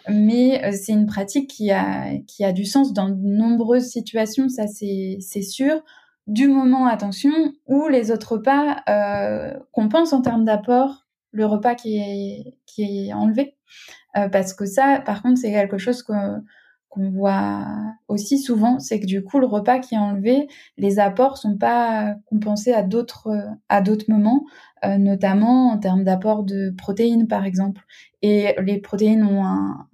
Mais euh, c'est une pratique qui a, qui a du sens dans de nombreuses situations, ça c'est sûr. du moment attention où les autres repas euh, compensent en termes d'apport le repas qui est, enlevé. Euh, parce que ça, par contre, c'est quelque chose qu'on voit aussi souvent, c'est que du coup, le repas qui est enlevé, les apports sont pas compensés à d'autres moments, euh, notamment en termes d'apport de protéines, par exemple. Et les protéines ont un,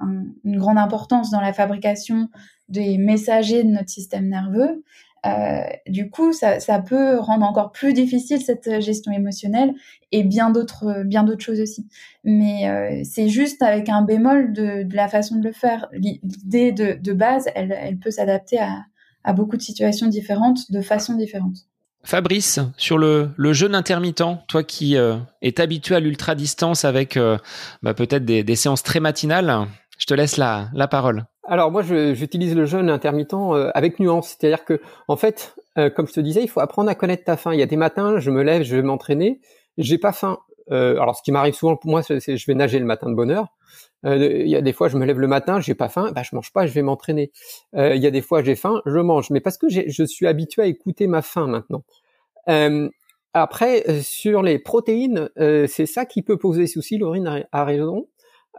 une grande importance dans la fabrication des messagers de notre système nerveux. Euh, du coup, ça, peut rendre encore plus difficile cette gestion émotionnelle et bien d'autres, bien d'autres choses aussi. Mais euh, c'est juste avec un bémol de, la façon de le faire. L'idée de, base, elle, peut s'adapter à, beaucoup de situations différentes, de façon différente. Fabrice, sur le, le jeûne intermittent, toi qui euh, es habitué à l'ultra distance avec euh, bah, peut-être des, séances très matinales, je te laisse la, la parole. Alors moi, j'utilise le jeûne intermittent euh, avec nuance, c'est-à-dire que en fait, euh, comme je te disais, il faut apprendre à connaître ta faim. Il y a des matins, je me lève, je vais m'entraîner, j'ai pas faim. Euh, alors ce qui m'arrive souvent pour moi, c'est je vais nager le matin de bonne heure. il y a des fois, je me lève le matin, j'ai pas faim, bah je mange pas, je vais m'entraîner. il y a des fois, j'ai faim, je mange, mais parce que je suis habitué à écouter ma faim maintenant. après, sur les protéines, c'est ça qui peut poser souci. Laurine a raison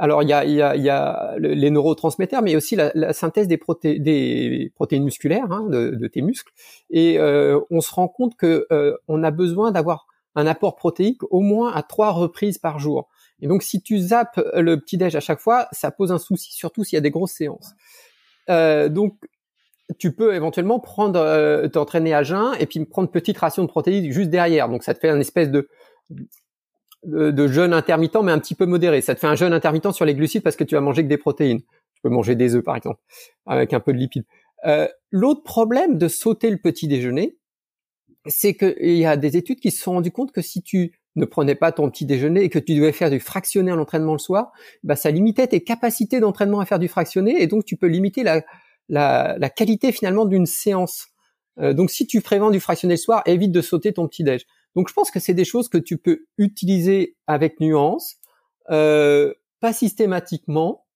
alors, il y a, y a, y a les neurotransmetteurs, mais aussi la, synthèse des, protéines musculaires hein, de, tes muscles. Et euh, on se rend compte que euh, on a besoin d'avoir un apport protéique au moins à trois reprises par jour. Et donc, si tu zappes le petit déj à chaque fois, ça pose un souci, surtout s'il y a des grosses séances. Euh, donc, tu peux éventuellement prendre, euh, t'entraîner à jeun et puis prendre petite ration de protéines juste derrière. Donc, ça te fait un espèce de de, jeûne intermittent, mais un petit peu modéré. Ça te fait un jeûne intermittent sur les glucides parce que tu vas manger que des protéines. Tu peux manger des œufs, par exemple, avec un peu de lipides. Euh, L'autre problème de sauter le petit déjeuner, c'est qu'il y a des études qui se sont rendues compte que si tu ne prenais pas ton petit déjeuner et que tu devais faire du fractionné à l'entraînement le soir, bah ça limitait tes capacités d'entraînement à faire du fractionné et donc tu peux limiter la, la, la qualité finalement d'une séance. Euh, donc si tu prévends du fractionné le soir, évite de sauter ton petit déj. Donc je pense que c'est des choses que tu peux utiliser avec nuance, euh, pas systématiquement,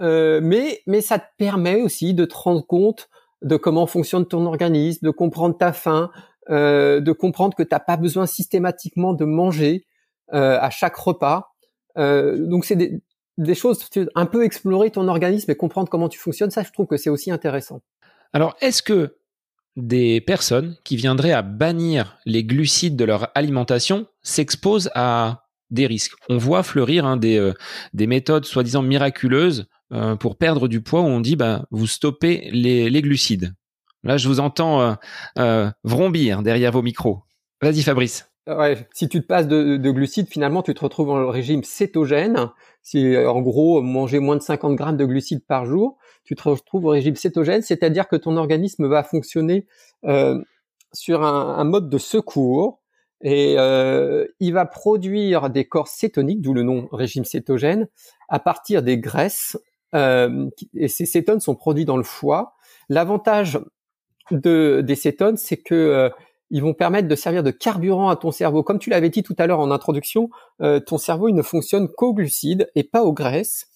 euh, mais mais ça te permet aussi de te rendre compte de comment fonctionne ton organisme, de comprendre ta faim, euh, de comprendre que t'as pas besoin systématiquement de manger euh, à chaque repas. Euh, donc c'est des, des choses un peu explorer ton organisme et comprendre comment tu fonctionnes. Ça, je trouve que c'est aussi intéressant. Alors, est-ce que des personnes qui viendraient à bannir les glucides de leur alimentation s'exposent à des risques. On voit fleurir hein, des, euh, des méthodes soi-disant miraculeuses euh, pour perdre du poids où on dit bah, vous stoppez les, glucides. Là, je vous entends euh, vrombir derrière vos micros. Vas-y, Fabrice. Si tu te passes de, de, glucides, finalement, tu te retrouves le régime cétogène. Si, en gros, manger moins de 50 grammes de glucides par jour, tu te retrouves au régime cétogène, c'est-à-dire que ton organisme va fonctionner euh, sur un, un, mode de secours et euh, il va produire des corps cétoniques, d'où le nom régime cétogène, à partir des graisses. Euh, et ces cétones sont produits dans le foie. L'avantage de, des cétones, c'est que euh, ils vont permettre de servir de carburant à ton cerveau. Comme tu l'avais dit tout à l'heure en introduction, euh, ton cerveau il ne fonctionne qu'aux glucides et pas aux graisses.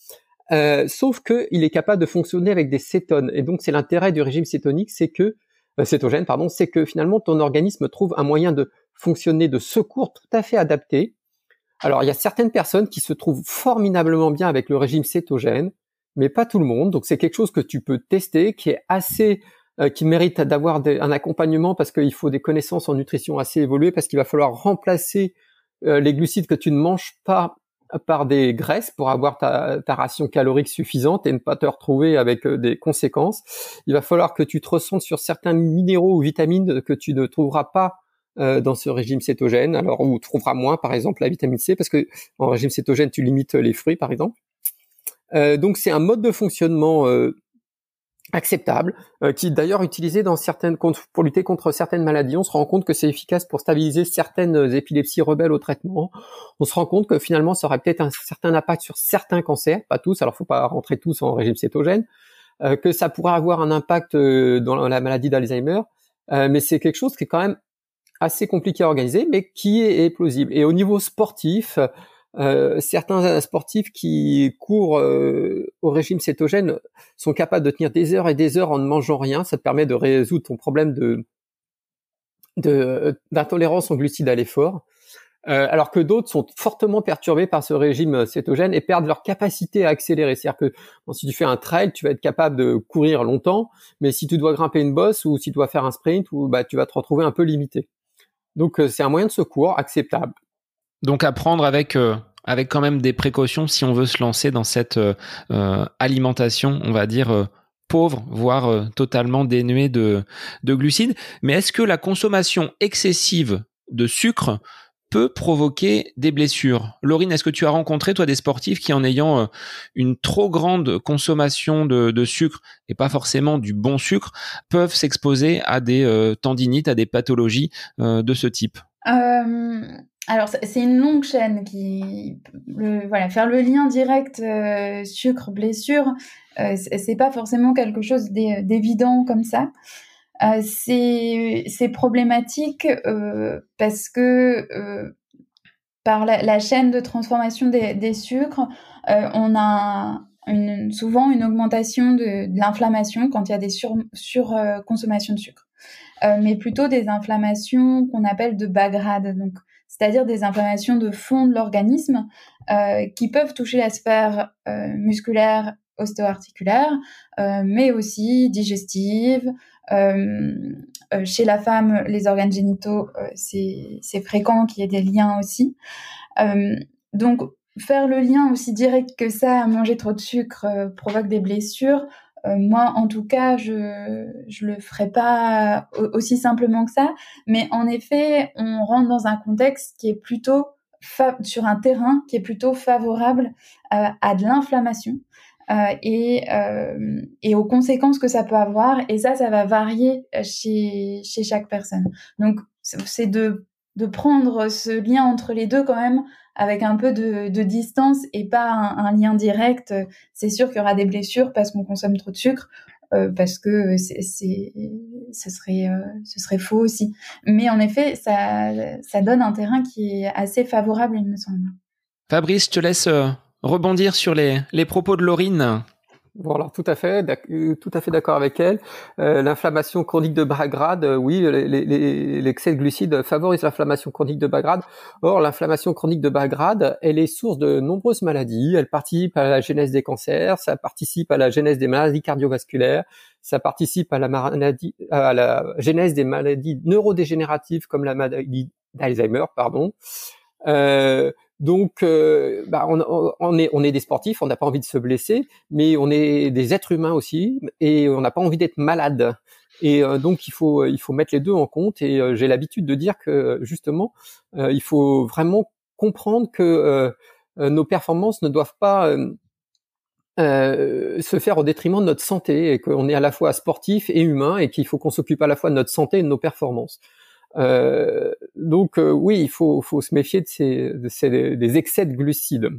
Euh, sauf qu'il est capable de fonctionner avec des cétones. Et donc c'est l'intérêt du régime cétonique, c'est que euh, cétogène, pardon, c'est que finalement ton organisme trouve un moyen de fonctionner de secours tout à fait adapté. Alors il y a certaines personnes qui se trouvent formidablement bien avec le régime cétogène, mais pas tout le monde. Donc c'est quelque chose que tu peux tester, qui est assez, euh, qui mérite d'avoir un accompagnement parce qu'il faut des connaissances en nutrition assez évoluées, parce qu'il va falloir remplacer les glucides que tu ne manges pas par des graisses pour avoir ta, ration calorique suffisante et ne pas te retrouver avec euh, des conséquences. Il va falloir que tu te ressentes sur certains minéraux ou vitamines que tu ne trouveras pas euh, dans ce régime cétogène, alors où tu trouveras moins, par exemple, la vitamine C, parce que en régime cétogène, tu limites les fruits, par exemple. Euh, donc c'est un mode de fonctionnement acceptable, euh, qui est d'ailleurs utilisé dans certaines pour lutter contre certaines maladies. On se rend compte que c'est efficace pour stabiliser certaines épilepsies rebelles au traitement. On se rend compte que finalement, ça aurait peut-être un certain impact sur certains cancers, pas tous. Alors, faut pas rentrer tous en régime cétogène. Euh, que ça pourrait avoir un impact euh, dans la maladie d'Alzheimer, mais c'est quelque chose qui est quand même assez compliqué à organiser, mais qui est, est plausible. Et au niveau sportif, euh, certains sportifs qui courent euh, au régime cétogène sont capables de tenir des heures et des heures en ne mangeant rien. Ça te permet de résoudre ton problème de d'intolérance aux glucides à l'effort. Euh, alors que d'autres sont fortement perturbés par ce régime cétogène et perdent leur capacité à accélérer. C'est-à-dire que si tu fais un trail, tu vas être capable de courir longtemps, mais si tu dois grimper une bosse ou si tu dois faire un sprint, bah tu vas te retrouver un peu limité. Donc c'est un moyen de secours acceptable. Donc à prendre avec euh, avec quand même des précautions si on veut se lancer dans cette alimentation, on va dire pauvre, voire totalement dénuée de, de glucides. Mais est-ce que la consommation excessive de sucre peut provoquer des blessures. Laurine, est-ce que tu as rencontré, toi, des sportifs qui, en ayant euh, une trop grande consommation de, sucre, et pas forcément du bon sucre, peuvent s'exposer à des euh, tendinites, à des pathologies euh, de ce type? Alors c'est une longue chaîne qui, voilà, faire le lien direct sucre blessure, c'est pas forcément quelque chose d'évident comme ça. Euh, c'est problématique euh, parce que euh, par la, chaîne de transformation des, sucres, on a souvent une augmentation de, l'inflammation quand il y a des surconsommations sur, de sucre, mais plutôt des inflammations qu'on appelle de bas grade, donc c'est-à-dire des inflammations de fond de l'organisme qui peuvent toucher la sphère musculaire ostéo-articulaire, mais aussi digestive, chez la femme, les organes génitaux, euh, c'est fréquent qu'il y ait des liens aussi. donc, faire le lien aussi direct que ça, manger trop de sucre provoque des blessures, moi, en tout cas, je je le ferai pas aussi simplement que ça. Mais en effet, on rentre dans un contexte qui est plutôt sur un terrain qui est plutôt favorable à de l'inflammation. Euh, et, euh, et aux conséquences que ça peut avoir. Et ça, ça va varier chez, chez chaque personne. Donc, c'est de, de prendre ce lien entre les deux quand même avec un peu de, de distance et pas un, lien direct. C'est sûr qu'il y aura des blessures parce qu'on consomme trop de sucre. Euh, parce que c'est, ce serait, euh, ce serait faux aussi. Mais en effet, ça, ça donne un terrain qui est assez favorable, il me semble. Fabrice, je te laisse euh, rebondir sur les, les propos de Laurine. Alors tout à fait, euh, tout à fait d'accord avec elle. Euh, l'inflammation chronique de bas grade, euh, oui, l'excès de glucides favorise l'inflammation chronique de bas grade. Or, l'inflammation chronique de bas grade, elle est source de nombreuses maladies. Elle participe à la genèse des cancers, ça participe à la genèse des maladies cardiovasculaires, ça participe à la maladie, à la genèse des maladies neurodégénératives comme la maladie d'Alzheimer, pardon. Euh, donc, euh, bah, on, est, on est des sportifs, on n'a pas envie de se blesser, mais on est des êtres humains aussi, et on n'a pas envie d'être malade. Et euh, donc, il faut, il faut mettre les deux en compte. Et euh, j'ai l'habitude de dire que justement, il faut vraiment comprendre que nos performances ne doivent pas se faire au détriment de notre santé, et qu'on est à la fois sportif et humain, et qu'il faut qu'on s'occupe à la fois de notre santé et de nos performances. Euh, donc euh, oui, il faut, se méfier de ces, de ces, des excès de glucides.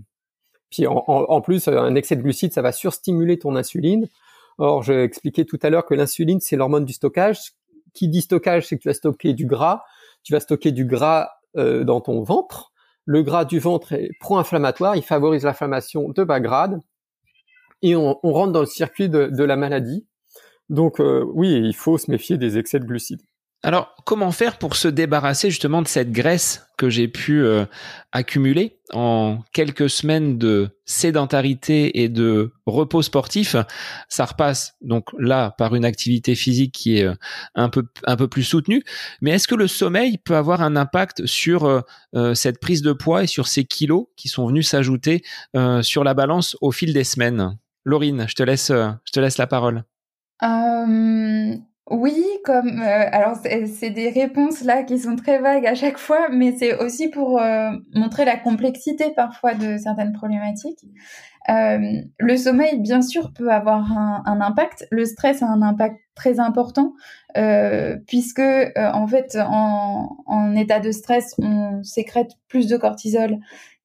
Puis en, plus, un excès de glucides, ça va surstimuler ton insuline. Or, j'ai expliqué tout à l'heure que l'insuline, c'est l'hormone du stockage. Qui dit stockage, c'est que tu vas stocker du gras. Tu vas stocker du gras euh, dans ton ventre. Le gras du ventre est pro-inflammatoire, il favorise l'inflammation de bas grade. Et on, rentre dans le circuit de, de la maladie. Donc euh, oui, il faut se méfier des excès de glucides. Alors, comment faire pour se débarrasser justement de cette graisse que j'ai pu euh, accumuler en quelques semaines de sédentarité et de repos sportif? Ça repasse donc là par une activité physique qui est euh, un peu plus soutenue. Mais est-ce que le sommeil peut avoir un impact sur euh, cette prise de poids et sur ces kilos qui sont venus s'ajouter sur la balance au fil des semaines? Laurine, je te laisse la parole. Oui, comme euh, alors c'est des réponses là qui sont très vagues à chaque fois, mais c'est aussi pour euh, montrer la complexité parfois de certaines problématiques. Euh, le sommeil, bien sûr, peut avoir un, un, impact. Le stress a un impact très important puisque en fait, en, en, état de stress, on sécrète plus de cortisol,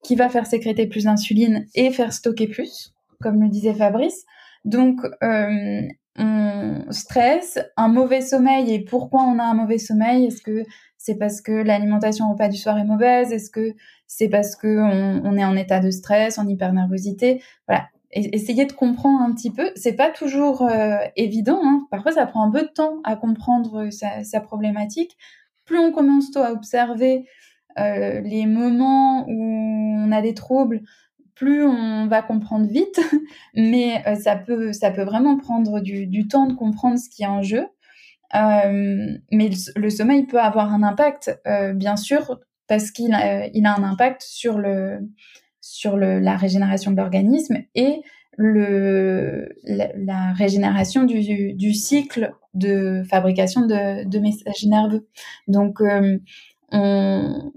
qui va faire sécréter plus d'insuline et faire stocker plus, comme le disait Fabrice. Donc, euh, on stresse, un mauvais sommeil. Et pourquoi on a un mauvais sommeil? Est-ce que c'est parce que l'alimentation au repas du soir est mauvaise? Est-ce que c'est parce que on, est en état de stress, en hypernervosité? Voilà. Essayez de comprendre un petit peu. C'est pas toujours euh, évident. Hein. Parfois, ça prend un peu de temps à comprendre sa, problématique. plus on commence tôt à observer euh, les moments où on a des troubles, plus on va comprendre vite, mais euh, ça peut ça peut vraiment prendre du, temps de comprendre ce qui est en jeu. Euh, mais le, sommeil peut avoir un impact, euh, bien sûr, parce qu'il a, un impact sur le sur le, la régénération de l'organisme et le, la, régénération du, cycle de fabrication de, de messages nerveux. Donc, on,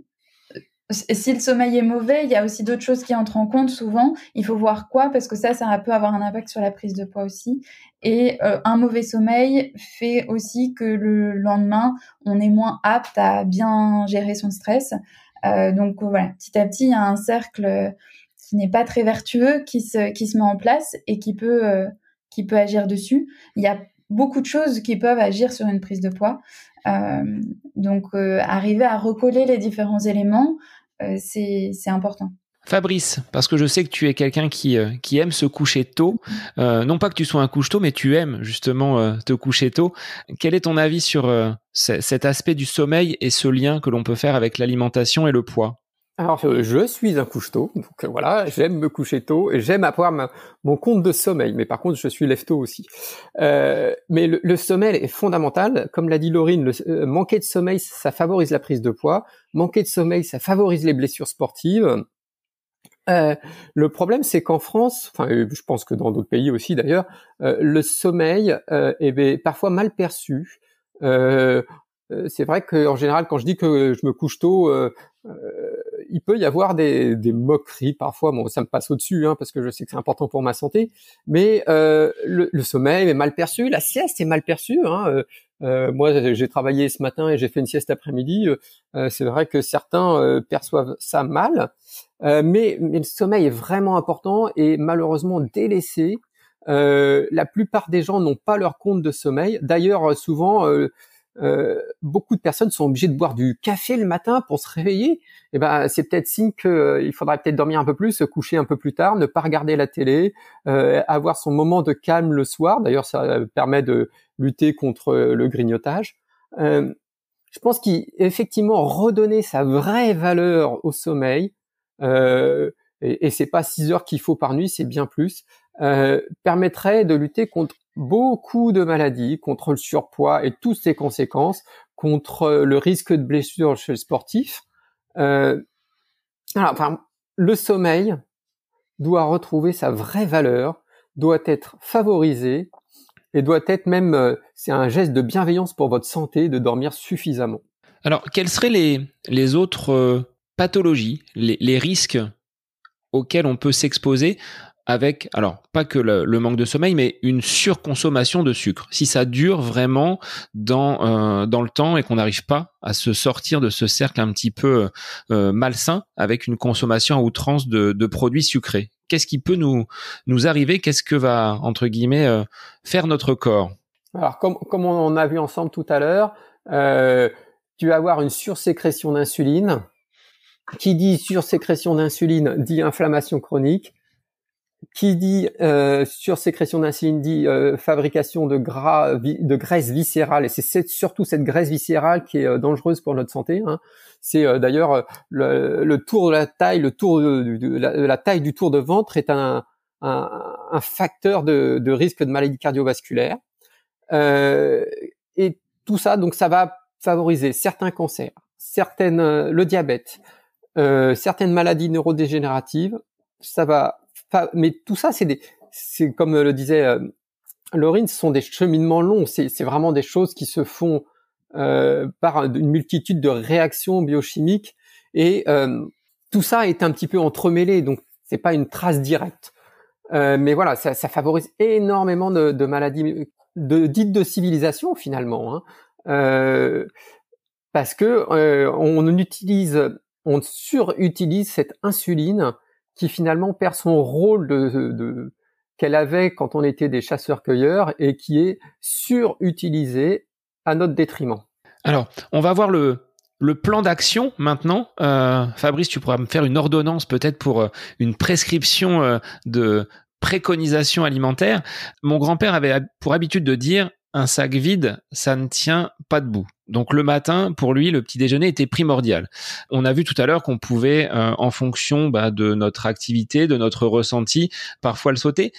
si le sommeil est mauvais, il y a aussi d'autres choses qui entrent en compte souvent. Il faut voir quoi, parce que ça, ça peut avoir un impact sur la prise de poids aussi. Et euh, un mauvais sommeil fait aussi que le lendemain, on est moins apte à bien gérer son stress. Euh, donc voilà, petit à petit, il y a un cercle qui n'est pas très vertueux qui se, qui se met en place et qui peut, euh, qui peut agir dessus. Il y a beaucoup de choses qui peuvent agir sur une prise de poids. Euh, donc, euh, arriver à recoller les différents éléments, euh, c'est important. Fabrice, parce que je sais que tu es quelqu'un qui, qui aime se coucher tôt. non pas que tu sois un couche tôt, mais tu aimes justement te coucher tôt. Quel est ton avis sur cet aspect du sommeil et ce lien que l'on peut faire avec l'alimentation et le poids? Alors, je suis un couche-tôt, donc voilà, j'aime me coucher tôt j'aime avoir mon compte de sommeil, mais par contre, je suis lève-tôt aussi. Euh, mais le, sommeil est fondamental, comme l'a dit Laurine, euh, manquer de sommeil, ça favorise la prise de poids, manquer de sommeil, ça favorise les blessures sportives. Euh, le problème, c'est qu'en France, enfin, je pense que dans d'autres pays aussi d'ailleurs, le sommeil est parfois mal perçu. c'est vrai qu'en général, quand je dis que je me couche tôt, il peut y avoir des, des moqueries parfois. Bon, ça me passe au-dessus hein, parce que je sais que c'est important pour ma santé. Mais euh, le, le, sommeil est mal perçu, la sieste est mal perçue. Hein. Euh, euh moi, j'ai travaillé ce matin et j'ai fait une sieste après-midi. Euh, c'est vrai que certains euh, perçoivent ça mal, mais, mais, le sommeil est vraiment important et malheureusement délaissé. la plupart des gens n'ont pas leur compte de sommeil. D'ailleurs, souvent euh, beaucoup de personnes sont obligées de boire du café le matin pour se réveiller. Et eh ben, c'est peut-être signe qu'il euh, faudrait peut-être dormir un peu plus, se coucher un peu plus tard, ne pas regarder la télé, euh, avoir son moment de calme le soir. D'ailleurs, ça permet de lutter contre le grignotage. je pense qu'effectivement, redonner sa vraie valeur au sommeil, et, et c'est pas six heures qu'il faut par nuit, c'est bien plus, permettrait de lutter contre beaucoup de maladies, contre le surpoids et toutes ses conséquences, contre le risque de blessure chez le sportif. Euh, alors, enfin, le sommeil doit retrouver sa vraie valeur, doit être favorisé et doit être même, euh, c'est un geste de bienveillance pour votre santé de dormir suffisamment. Alors, quelles seraient les, les autres euh, pathologies, les, les risques auxquels on peut s'exposer avec, alors pas que le, manque de sommeil, mais une surconsommation de sucre. Si ça dure vraiment dans euh, dans le temps et qu'on n'arrive pas à se sortir de ce cercle un petit peu euh, malsain avec une consommation à outrance de, de produits sucrés, qu'est-ce qui peut nous nous arriver? Qu'est-ce que va entre guillemets euh, faire notre corps? Alors comme comme on a vu ensemble tout à l'heure, tu vas avoir une sursécrétion d'insuline. Qui dit sursécrétion d'insuline dit inflammation chronique qui dit euh, sursécrétion d'insuline dit euh, fabrication de gras, de graisse viscérale, et c'est surtout cette graisse viscérale qui est euh, dangereuse pour notre santé. Hein. C'est euh, d'ailleurs le, tour de la taille, le tour de, la, taille du tour de ventre est un, un, un facteur de, de, risque de maladie cardiovasculaire. et tout ça, donc ça va favoriser certains cancers, certaines, le diabète, certaines maladies neurodégénératives. Ça va mais tout ça, c'est des, c'est comme le disait euh, Laurine, ce sont des cheminements longs. C'est vraiment des choses qui se font euh, par une multitude de réactions biochimiques et euh, tout ça est un petit peu entremêlé, donc c'est pas une trace directe. Euh, mais voilà, ça, favorise énormément de, maladies dites de civilisation finalement, hein. Euh, parce que euh, on utilise, on surutilise cette insuline qui finalement perd son rôle de, de qu'elle avait quand on était des chasseurs-cueilleurs et qui est surutilisé à notre détriment. Alors, on va voir le, le plan d'action maintenant. Euh, Fabrice, tu pourras me faire une ordonnance peut-être pour euh, une prescription euh, de préconisation alimentaire. Mon grand-père avait pour habitude de dire un sac vide, ça ne tient pas debout. Donc le matin, pour lui, le petit déjeuner était primordial. On a vu tout à l'heure qu'on pouvait, en fonction bah, de notre activité, de notre ressenti, parfois le sauter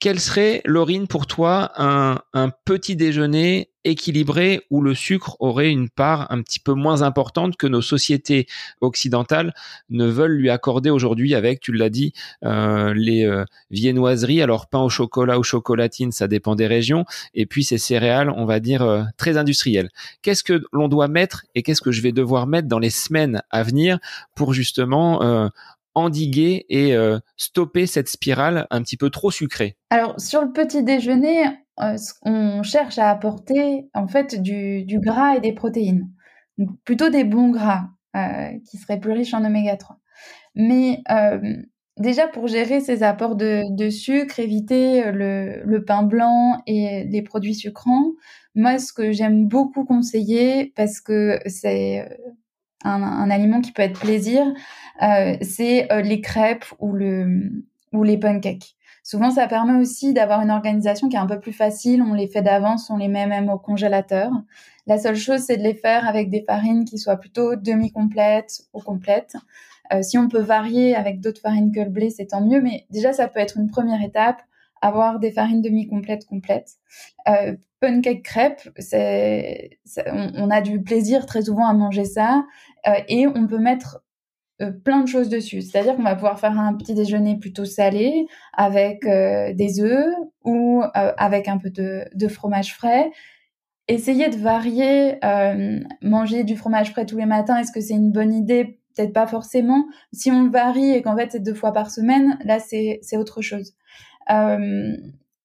quel serait, Laurine, pour toi, un, petit déjeuner équilibré où le sucre aurait une part un petit peu moins importante que nos sociétés occidentales ne veulent lui accorder aujourd'hui avec, tu l'as dit, euh, les euh, viennoiseries, alors pain au chocolat ou chocolatine, ça dépend des régions, et puis ces céréales, on va dire, euh, très industrielles. Qu'est-ce que l'on doit mettre et qu'est-ce que je vais devoir mettre dans les semaines à venir pour justement endiguer et euh, stopper cette spirale un petit peu trop sucrée Alors sur le petit déjeuner, euh, on cherche à apporter en fait du, gras et des protéines, plutôt des bons gras euh, qui seraient plus riches en oméga 3. Mais déjà pour gérer ces apports de, sucre, éviter le, le, pain blanc et les produits sucrants, moi ce que j'aime beaucoup conseiller parce que c'est un, aliment qui peut être plaisir, euh, c'est euh, les crêpes ou, le, ou les pancakes. Souvent, ça permet aussi d'avoir une organisation qui est un peu plus facile. On les fait d'avance, on les met même au congélateur. La seule chose, c'est de les faire avec des farines qui soient plutôt demi-complètes ou complètes. Euh, si on peut varier avec d'autres farines que le blé, c'est tant mieux. Mais déjà, ça peut être une première étape avoir des farines demi-complètes complètes. Euh, pancake crêpe, on, a du plaisir très souvent à manger ça euh, et on peut mettre euh, plein de choses dessus. C'est-à-dire qu'on va pouvoir faire un petit déjeuner plutôt salé avec euh, des œufs ou avec un peu de, de, fromage frais. Essayer de varier, manger du fromage frais tous les matins, est-ce que c'est une bonne idée? Peut-être pas forcément. Si on le varie et qu'en fait c'est deux fois par semaine, là c'est autre chose. Euh,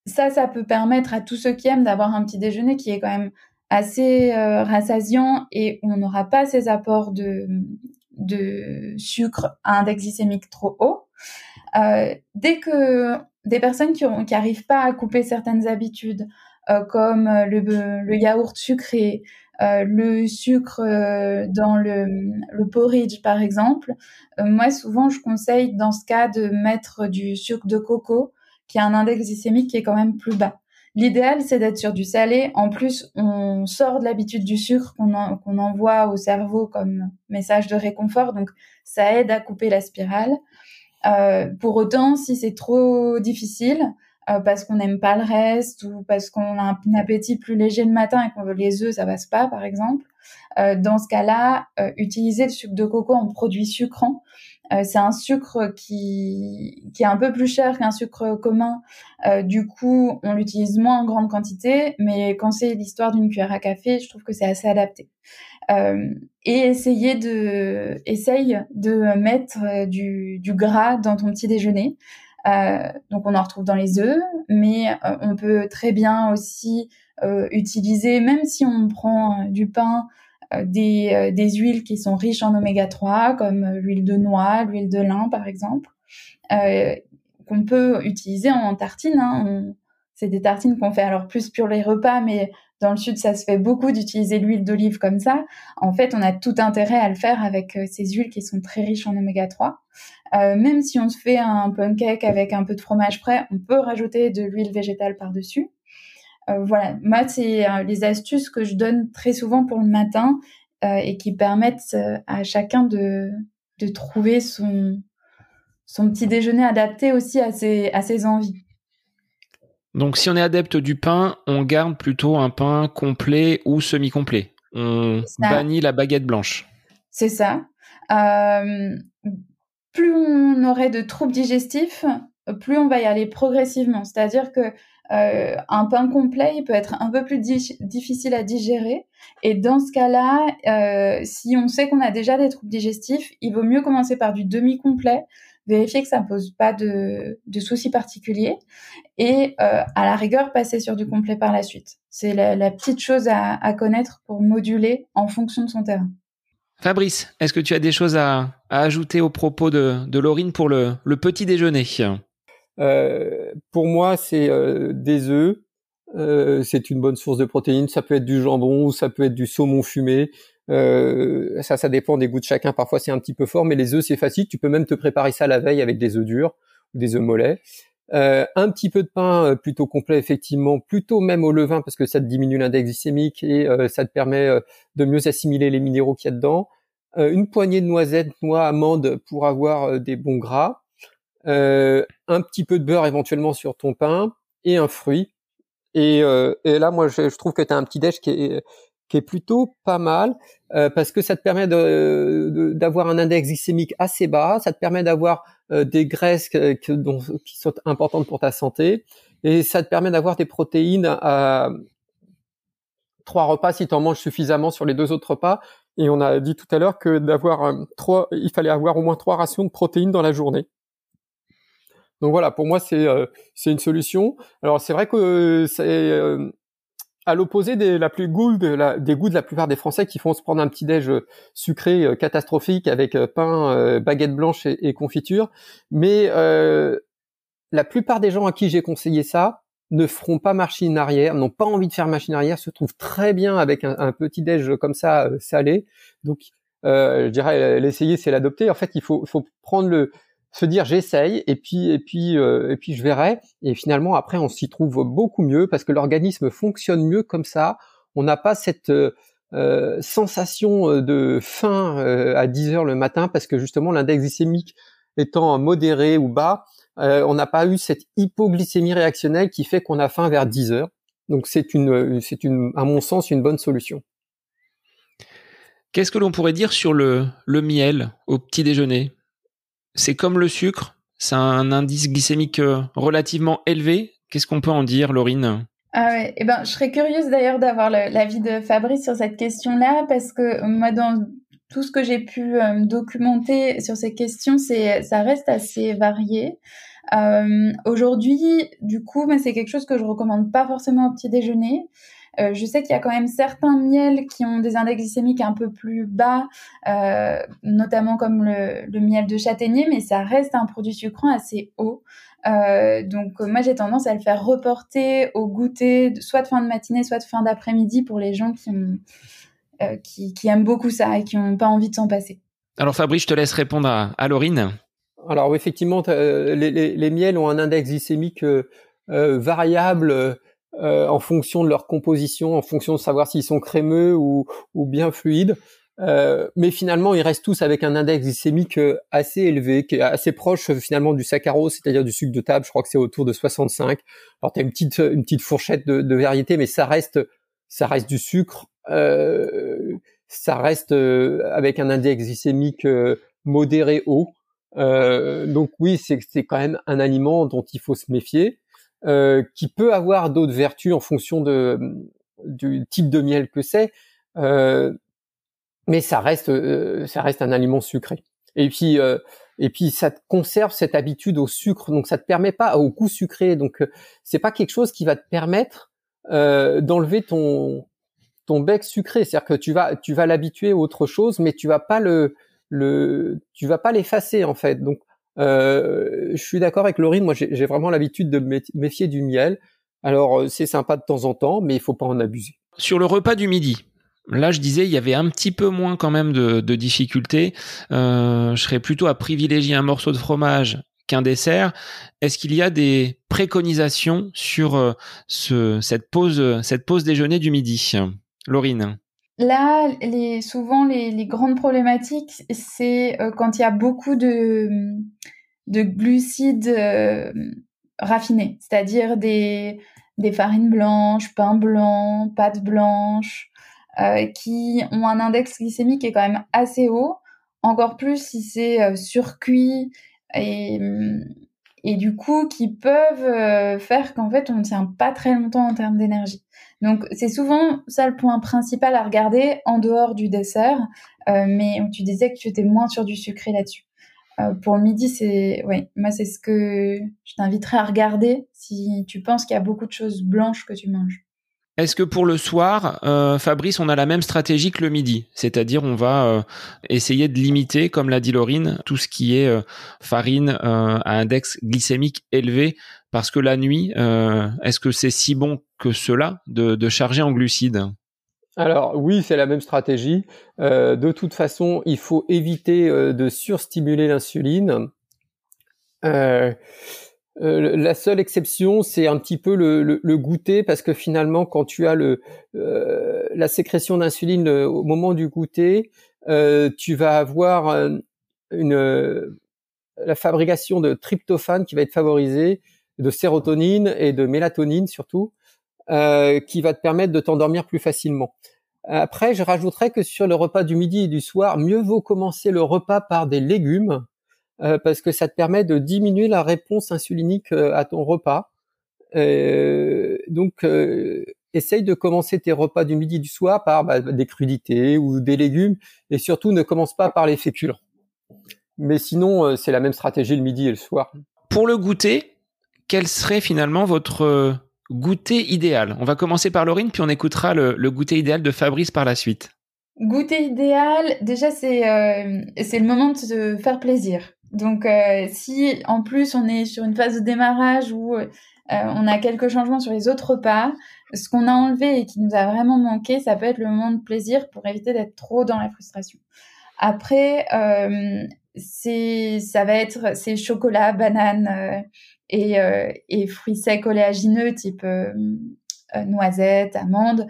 ça, ça peut permettre à tous ceux qui aiment d'avoir un petit déjeuner qui est quand même assez euh, rassasiant et on n'aura pas ces apports de, sucre à index glycémique trop haut. Euh, dès que des personnes qui n'arrivent pas à couper certaines habitudes, comme le, yaourt sucré, le sucre dans le, porridge par exemple, moi souvent je conseille dans ce cas de mettre du sucre de coco qui a un index glycémique qui est quand même plus bas. L'idéal, c'est d'être sur du salé. En plus, on sort de l'habitude du sucre qu'on envoie au cerveau comme message de réconfort, donc ça aide à couper la spirale. Euh, pour autant, si c'est trop difficile, euh, parce qu'on n'aime pas le reste ou parce qu'on a un, appétit plus léger le matin et qu'on veut les œufs, ça passe pas, par exemple. Euh, dans ce cas-là, utiliser le sucre de coco en produit sucrant, euh, c'est un sucre qui, qui est un peu plus cher qu'un sucre commun. Euh, du coup, on l'utilise moins en grande quantité, mais quand c'est l'histoire d'une cuillère à café, je trouve que c'est assez adapté. Euh, et essayer de, essaye de mettre du, du gras dans ton petit déjeuner. donc on en retrouve dans les œufs, mais on peut très bien aussi utiliser, même si on prend du pain euh, des, euh, des, huiles qui sont riches en oméga 3, comme euh, l'huile de noix, l'huile de lin, par exemple, qu'on peut utiliser en tartine. Hein. C'est des tartines qu'on fait alors plus pour les repas, mais dans le sud, ça se fait beaucoup d'utiliser l'huile d'olive comme ça. En fait, on a tout intérêt à le faire avec ces huiles qui sont très riches en oméga 3. Euh, même si on se fait un pancake avec un peu de fromage frais, on peut rajouter de l'huile végétale par-dessus. Euh, voilà, moi, c'est euh, les astuces que je donne très souvent pour le matin euh, et qui permettent à chacun de, de trouver son, son petit déjeuner adapté aussi à ses, à ses envies. Donc, si on est adepte du pain, on garde plutôt un pain complet ou semi-complet. On bannit la baguette blanche. C'est ça. plus on aurait de troubles digestifs, plus on va y aller progressivement. C'est-à-dire que euh, un pain complet, il peut être un peu plus difficile à digérer. Et dans ce cas-là, euh, si on sait qu'on a déjà des troubles digestifs, il vaut mieux commencer par du demi-complet, vérifier que ça ne pose pas de, soucis particuliers, et euh, à la rigueur, passer sur du complet par la suite. C'est la, petite chose à, connaître pour moduler en fonction de son terrain. Fabrice, est-ce que tu as des choses à, ajouter au propos de, de Laurine pour le petit déjeuner? Euh, pour moi, c'est euh, des œufs. Euh, c'est une bonne source de protéines. Ça peut être du jambon ou ça peut être du saumon fumé. ça, ça dépend des goûts de chacun. Parfois, c'est un petit peu fort, mais les œufs, c'est facile. Tu peux même te préparer ça la veille avec des œufs durs ou des œufs mollets. Euh, un petit peu de pain euh, plutôt complet, effectivement, plutôt même au levain parce que ça te diminue l'index glycémique et euh, ça te permet de mieux assimiler les minéraux qu'il y a dedans. une poignée de noisettes, noix, amandes pour avoir des bons gras. Un petit peu de beurre éventuellement sur ton pain et un fruit. Et, et là, moi, je, je trouve que tu as un petit déj qui est, qui est plutôt pas mal euh, parce que ça te permet d'avoir un index glycémique assez bas, ça te permet d'avoir euh, des graisses qui sont importantes pour ta santé et ça te permet d'avoir des protéines à trois repas si tu en manges suffisamment sur les deux autres repas. Et on a dit tout à l'heure que d'avoir euh, trois, il fallait avoir au moins trois rations de protéines dans la journée. Donc voilà, pour moi c'est c'est une solution. Alors c'est vrai que c'est à l'opposé des, la plus de la, des goûts de la plupart des Français qui font se prendre un petit déj euh, sucré euh, catastrophique avec euh, pain, baguette blanche et, confiture. Mais la plupart des gens à qui j'ai conseillé ça ne feront pas machine arrière, n'ont pas envie de faire machine arrière, se trouvent très bien avec un, petit déj comme ça salé. Donc, je dirais l'essayer, c'est l'adopter. En fait, il faut, faut prendre le se dire j'essaye et puis et puis euh, et puis je verrai. Et finalement après on s'y trouve beaucoup mieux parce que l'organisme fonctionne mieux comme ça. On n'a pas cette euh, euh sensation de faim à 10 heures le matin parce que justement l'index glycémique étant modéré ou bas on n'a pas eu cette hypoglycémie réactionnelle qui fait qu'on a faim vers 10 heures. Donc c'est une c'est une à mon sens une bonne solution. Qu'est-ce que l'on pourrait dire sur le, le miel au petit déjeuner? C'est comme le sucre, c'est un indice glycémique euh, relativement élevé. Qu'est-ce qu'on peut en dire, Laurine? Ah eh ben, je serais curieuse d'ailleurs d'avoir l'avis de Fabrice sur cette question-là, parce que moi, dans tout ce que j'ai pu euh, documenter sur ces questions, ça reste assez varié. Euh, Aujourd'hui, du coup, c'est quelque chose que je recommande pas forcément au petit déjeuner. Euh, je sais qu'il y a quand même certains miels qui ont des index glycémiques un peu plus bas, euh, notamment comme le, miel de châtaignier, mais ça reste un produit sucrant assez haut. Euh, donc moi j'ai tendance à le faire reporter au goûter, soit de fin de matinée, soit de fin d'après-midi pour les gens qui, qui, aiment beaucoup ça et qui n'ont pas envie de s'en passer. Alors Fabrice, je te laisse répondre à, à Laurine. Alors effectivement, les, les, miels ont un index glycémique variable euh, en fonction de leur composition, en fonction de savoir s'ils sont crémeux ou, ou bien fluides. Euh, mais finalement, ils restent tous avec un index glycémique euh, assez élevé, qui est assez proche finalement du saccharose, c'est-à-dire du sucre de table. Je crois que c'est autour de 65. Alors, tu as une petite, une petite fourchette de, de variété, mais ça reste, ça reste du sucre. Euh, ça reste avec un index glycémique modéré haut. donc oui, c'est quand même un aliment dont il faut se méfier. Euh, qui peut avoir d'autres vertus en fonction de, du type de miel que c'est, euh, mais ça reste, euh, ça reste un aliment sucré. Et puis, et puis ça te conserve cette habitude au sucre, donc ça te permet pas au goût sucré. Donc c'est pas quelque chose qui va te permettre d'enlever ton ton bec sucré. C'est-à-dire que tu vas tu vas l'habituer à autre chose, mais tu vas pas le le tu vas pas l'effacer en fait. Donc euh, je suis d'accord avec Laurine, moi j'ai vraiment l'habitude de me méfier du miel. Alors euh, c'est sympa de temps en temps, mais il faut pas en abuser. Sur le repas du midi, Là, je disais, il y avait un petit peu moins quand même de, difficultés. Euh, je serais plutôt à privilégier un morceau de fromage qu'un dessert. Est-ce qu'il y a des préconisations sur euh, ce, cette pause, cette pause déjeuner du midi, Laurine Là, souvent, les, grandes problématiques, c'est euh, quand il y a beaucoup de, de glucides euh, raffinés, c'est-à-dire des, des farines blanches, pain blanc, pâtes blanches, euh, qui ont un index glycémique qui est quand même assez haut, encore plus si c'est surcuit et, et du coup qui peuvent faire qu'en fait on ne tient pas très longtemps en termes d'énergie. Donc c'est souvent ça le point principal à regarder en dehors du dessert, euh, mais tu disais que tu étais moins sur du sucré là-dessus. Euh, pour le midi, c'est ouais, moi c'est ce que je t'inviterais à regarder si tu penses qu'il y a beaucoup de choses blanches que tu manges. Est-ce que pour le soir, euh, Fabrice, on a la même stratégie que le midi? C'est-à-dire, on va euh, essayer de limiter, comme l'a dit Laurine, tout ce qui est farine à index glycémique élevé, parce que la nuit, est-ce que c'est si bon que cela de, charger en glucides? Alors oui, c'est la même stratégie. de toute façon, il faut éviter de surstimuler l'insuline. Euh, la seule exception, c'est un petit peu le, goûter, parce que finalement, quand tu as euh, la sécrétion d'insuline euh, au moment du goûter, tu vas avoir une, la fabrication de tryptophane qui va être favorisée, de sérotonine et de mélatonine surtout, qui va te permettre de t'endormir plus facilement. Après, je rajouterais que sur le repas du midi et du soir, mieux vaut commencer le repas par des légumes euh, parce que ça te permet de diminuer la réponse insulinique euh, à ton repas. Euh, donc, essaye de commencer tes repas du midi et du soir par bah, des crudités ou des légumes, et surtout ne commence pas par les féculents. Mais sinon, c'est la même stratégie le midi et le soir. Pour le goûter, quel serait finalement votre goûter idéal? On va commencer par Laurine, puis on écoutera le, goûter idéal de Fabrice par la suite. Goûter idéal, déjà c'est c'est le moment de se faire plaisir. Donc, euh, si en plus on est sur une phase de démarrage où euh, on a quelques changements sur les autres repas, ce qu'on a enlevé et qui nous a vraiment manqué, ça peut être le moment de plaisir pour éviter d'être trop dans la frustration. Après, euh, c'est ça va être ces chocolats, bananes et, et, fruits secs oléagineux type noisettes, amandes.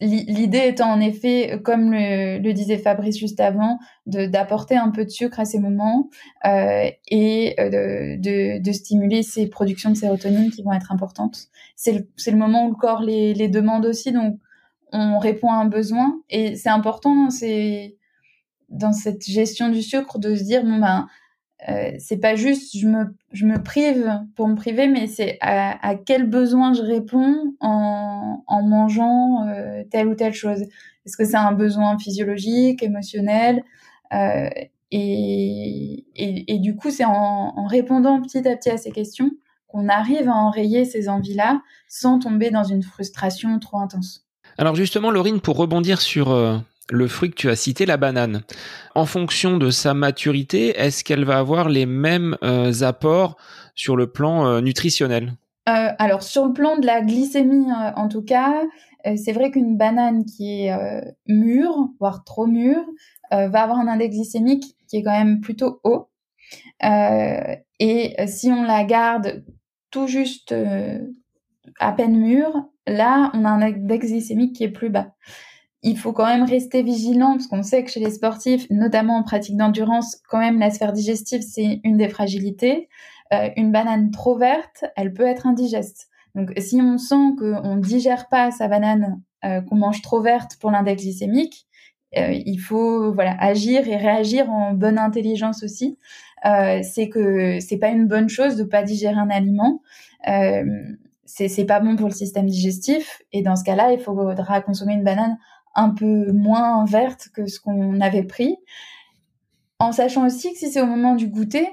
L'idée étant en effet, comme le, disait Fabrice juste avant, d'apporter un peu de sucre à ces moments euh, et euh, de, de, stimuler ces productions de sérotonine qui vont être importantes. C'est le, le, moment où le corps les, les demande aussi, donc on répond à un besoin et c'est important, c'est dans cette gestion du sucre de se dire bon ben euh, c'est pas juste je me, je me prive pour me priver, mais c'est à, quel besoin je réponds en, en mangeant euh, telle ou telle chose. Est-ce que c'est un besoin physiologique, émotionnel euh, et, et, du coup, c'est en, en, répondant petit à petit à ces questions qu'on arrive à enrayer ces envies-là sans tomber dans une frustration trop intense. Alors justement, Laurine, pour rebondir sur le fruit que tu as cité, la banane. En fonction de sa maturité, est-ce qu'elle va avoir les mêmes euh, apports sur le plan euh, nutritionnel? Euh, Alors sur le plan de la glycémie, en tout cas, c'est vrai qu'une banane qui est mûre, voire trop mûre, va avoir un index glycémique qui est quand même plutôt haut. et si on la garde tout juste à peine mûre, là, on a un index glycémique qui est plus bas il faut quand même rester vigilant parce qu'on sait que chez les sportifs, notamment en pratique d'endurance, quand même la sphère digestive, c'est une des fragilités. Euh, une banane trop verte, elle peut être indigeste. Donc si on sent qu'on ne digère pas sa banane, euh, qu'on mange trop verte pour l'index glycémique, euh, il faut voilà agir et réagir en bonne intelligence aussi. c'est que c'est pas une bonne chose de pas digérer un aliment. c'est pas bon pour le système digestif et dans ce cas-là, il faudra consommer une banane un peu moins verte que ce qu'on avait pris. En sachant aussi que si c'est au moment du goûter,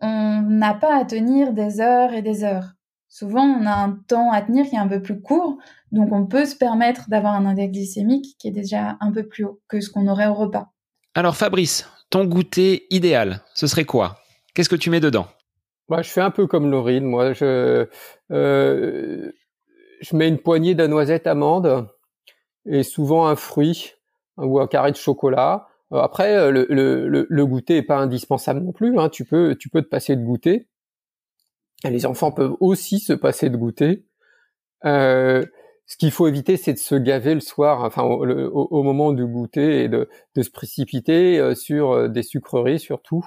on n'a pas à tenir des heures et des heures. Souvent, on a un temps à tenir qui est un peu plus court, donc on peut se permettre d'avoir un index glycémique qui est déjà un peu plus haut que ce qu'on aurait au repas. Alors Fabrice, ton goûter idéal, ce serait quoi? Qu'est-ce que tu mets dedans? Moi, je fais un peu comme Laurine. Moi, je, euh, je mets une poignée de noisettes amandes et souvent un fruit ou un carré de chocolat. Euh, après, euh, le, le, le goûter est pas indispensable non plus. Hein. Tu peux, tu peux te passer de goûter. Les enfants peuvent aussi se passer de goûter. Euh, ce qu'il faut éviter, c'est de se gaver le soir, enfin au, au, moment du goûter et de, de se précipiter euh, sur des sucreries surtout.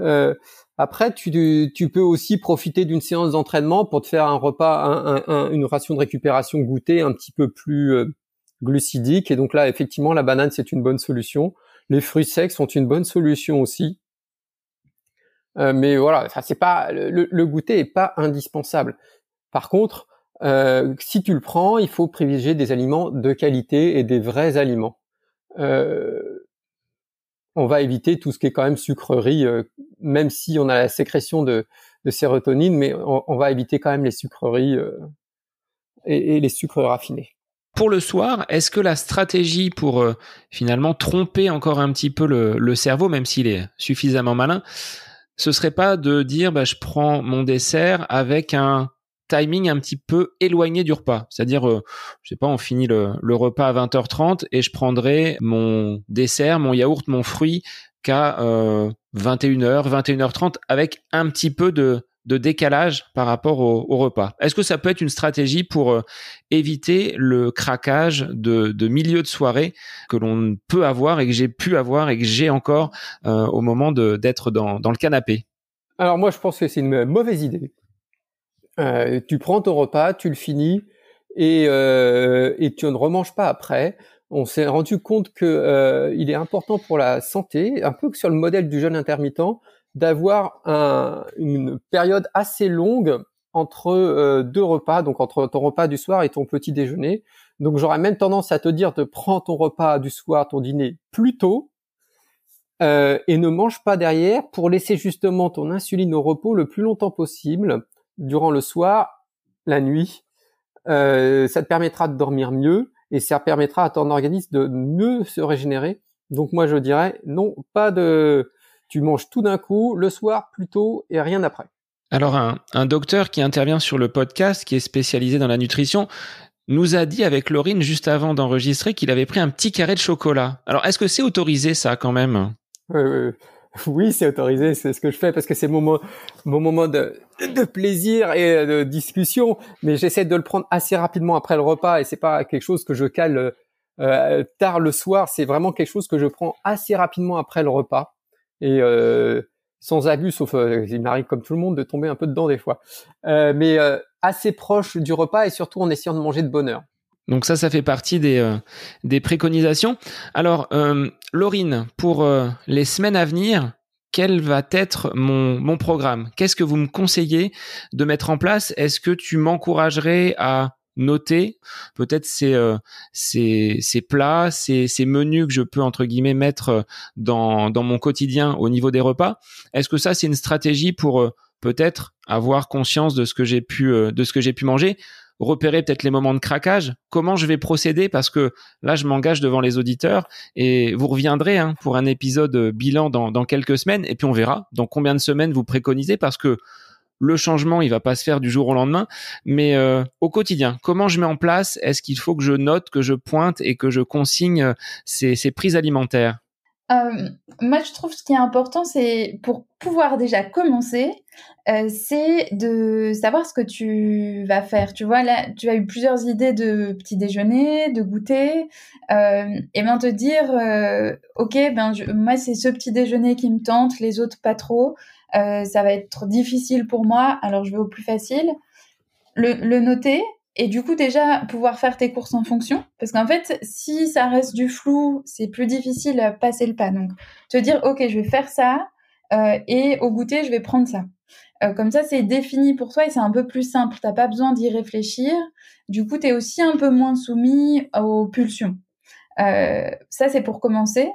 Euh, après, tu, tu, peux aussi profiter d'une séance d'entraînement pour te faire un repas, un, un, une ration de récupération goûter un petit peu plus glucidique. Et donc là, effectivement, la banane, c'est une bonne solution. Les fruits secs sont une bonne solution aussi. Euh, mais voilà, ça c'est pas le, goûter est pas indispensable. Par contre, euh, si tu le prends, il faut privilégier des aliments de qualité et des vrais aliments. Euh, on va éviter tout ce qui est quand même sucrerie, même si on a la sécrétion de, sérotonine, mais on, va éviter quand même les sucreries et les sucres raffinés. Pour le soir, est-ce que la stratégie pour euh, finalement tromper encore un petit peu le, cerveau, même s'il est suffisamment malin, ce serait pas de dire bah, je prends mon dessert avec un timing un petit peu éloigné du repas. C'est-à-dire, euh, je sais pas, on finit le, repas à 20h30 et je prendrai mon dessert, mon yaourt, mon fruit qu'à 21h, 21h30 avec un petit peu de, de décalage par rapport au, repas. Est-ce que ça peut être une stratégie pour euh, éviter le craquage de, milieu de soirée que l'on peut avoir et que j'ai pu avoir et que j'ai encore euh, au moment d'être dans, le canapé? Alors moi, je pense que c'est une mauvaise idée. Euh, tu prends ton repas, tu le finis et, et tu ne remanges pas après. On s'est rendu compte que il est important pour la santé, un peu sur le modèle du jeûne intermittent, d'avoir un, une période assez longue entre euh, deux repas, donc entre ton repas du soir et ton petit déjeuner. Donc j'aurais même tendance à te dire de prendre ton repas du soir, ton dîner plus tôt, euh, et ne mange pas derrière pour laisser justement ton insuline au repos le plus longtemps possible durant le soir, la nuit. Euh, ça te permettra de dormir mieux et ça permettra à ton organisme de mieux se régénérer. Donc moi je dirais non, pas de tu manges tout d'un coup, le soir plutôt et rien après. Alors un, docteur qui intervient sur le podcast, qui est spécialisé dans la nutrition, nous a dit avec Laurine juste avant d'enregistrer qu'il avait pris un petit carré de chocolat. Alors est-ce que c'est autorisé ça quand même? Oui, c'est autorisé, c'est ce que je fais parce que c'est mon, mon moment de, de, plaisir et de discussion, mais j'essaie de le prendre assez rapidement après le repas et c'est pas quelque chose que je cale euh, tard le soir, c'est vraiment quelque chose que je prends assez rapidement après le repas et euh, sans abus, sauf euh, il m'arrive comme tout le monde de tomber un peu dedans des fois, euh, mais assez proche du repas et surtout en essayant de manger de bonne heure. Donc ça, ça fait partie des, des préconisations. Alors, euh, Laurine, pour les semaines à venir, quel va être mon, mon programme? Qu'est-ce que vous me conseillez de mettre en place? Est-ce que tu m'encouragerais à noter. Peut-être ces, euh, ces, ces plats, ces, ces menus que je peux entre guillemets mettre euh, dans, dans mon quotidien au niveau des repas. Est-ce que ça c'est une stratégie pour euh, peut-être avoir conscience de ce que j'ai pu de ce que j'ai pu manger? Repérer peut-être les moments de craquage, comment je vais procéder? Parce que là je m'engage devant les auditeurs et vous reviendrez hein, pour un épisode bilan dans, dans quelques semaines. Et puis on verra dans combien de semaines vous préconisez parce que le changement, il va pas se faire du jour au lendemain, mais euh, au quotidien, comment je mets en place? Est-ce qu'il faut que je note, que je pointe et que je consigne euh, ces, prises alimentaires? Euh, moi, je trouve ce qui est important, c'est pour pouvoir déjà commencer, c'est de savoir ce que tu vas faire. Tu vois, là, tu as eu plusieurs idées de petit déjeuner, de goûter, et bien te dire, ok, ben moi c'est ce petit déjeuner qui me tente, les autres pas trop. Euh, ça va être difficile pour moi, alors je vais au plus facile. Le, noter et du coup déjà pouvoir faire tes courses en fonction, parce qu'en fait, si ça reste du flou, c'est plus difficile à passer le pas. Donc, te dire, ok, je vais faire ça, euh, et au goûter, je vais prendre ça. Euh, comme ça, c'est défini pour toi et c'est un peu plus simple. T'as pas besoin d'y réfléchir. Du coup, tu es aussi un peu moins soumis aux pulsions. Ça, c'est pour commencer.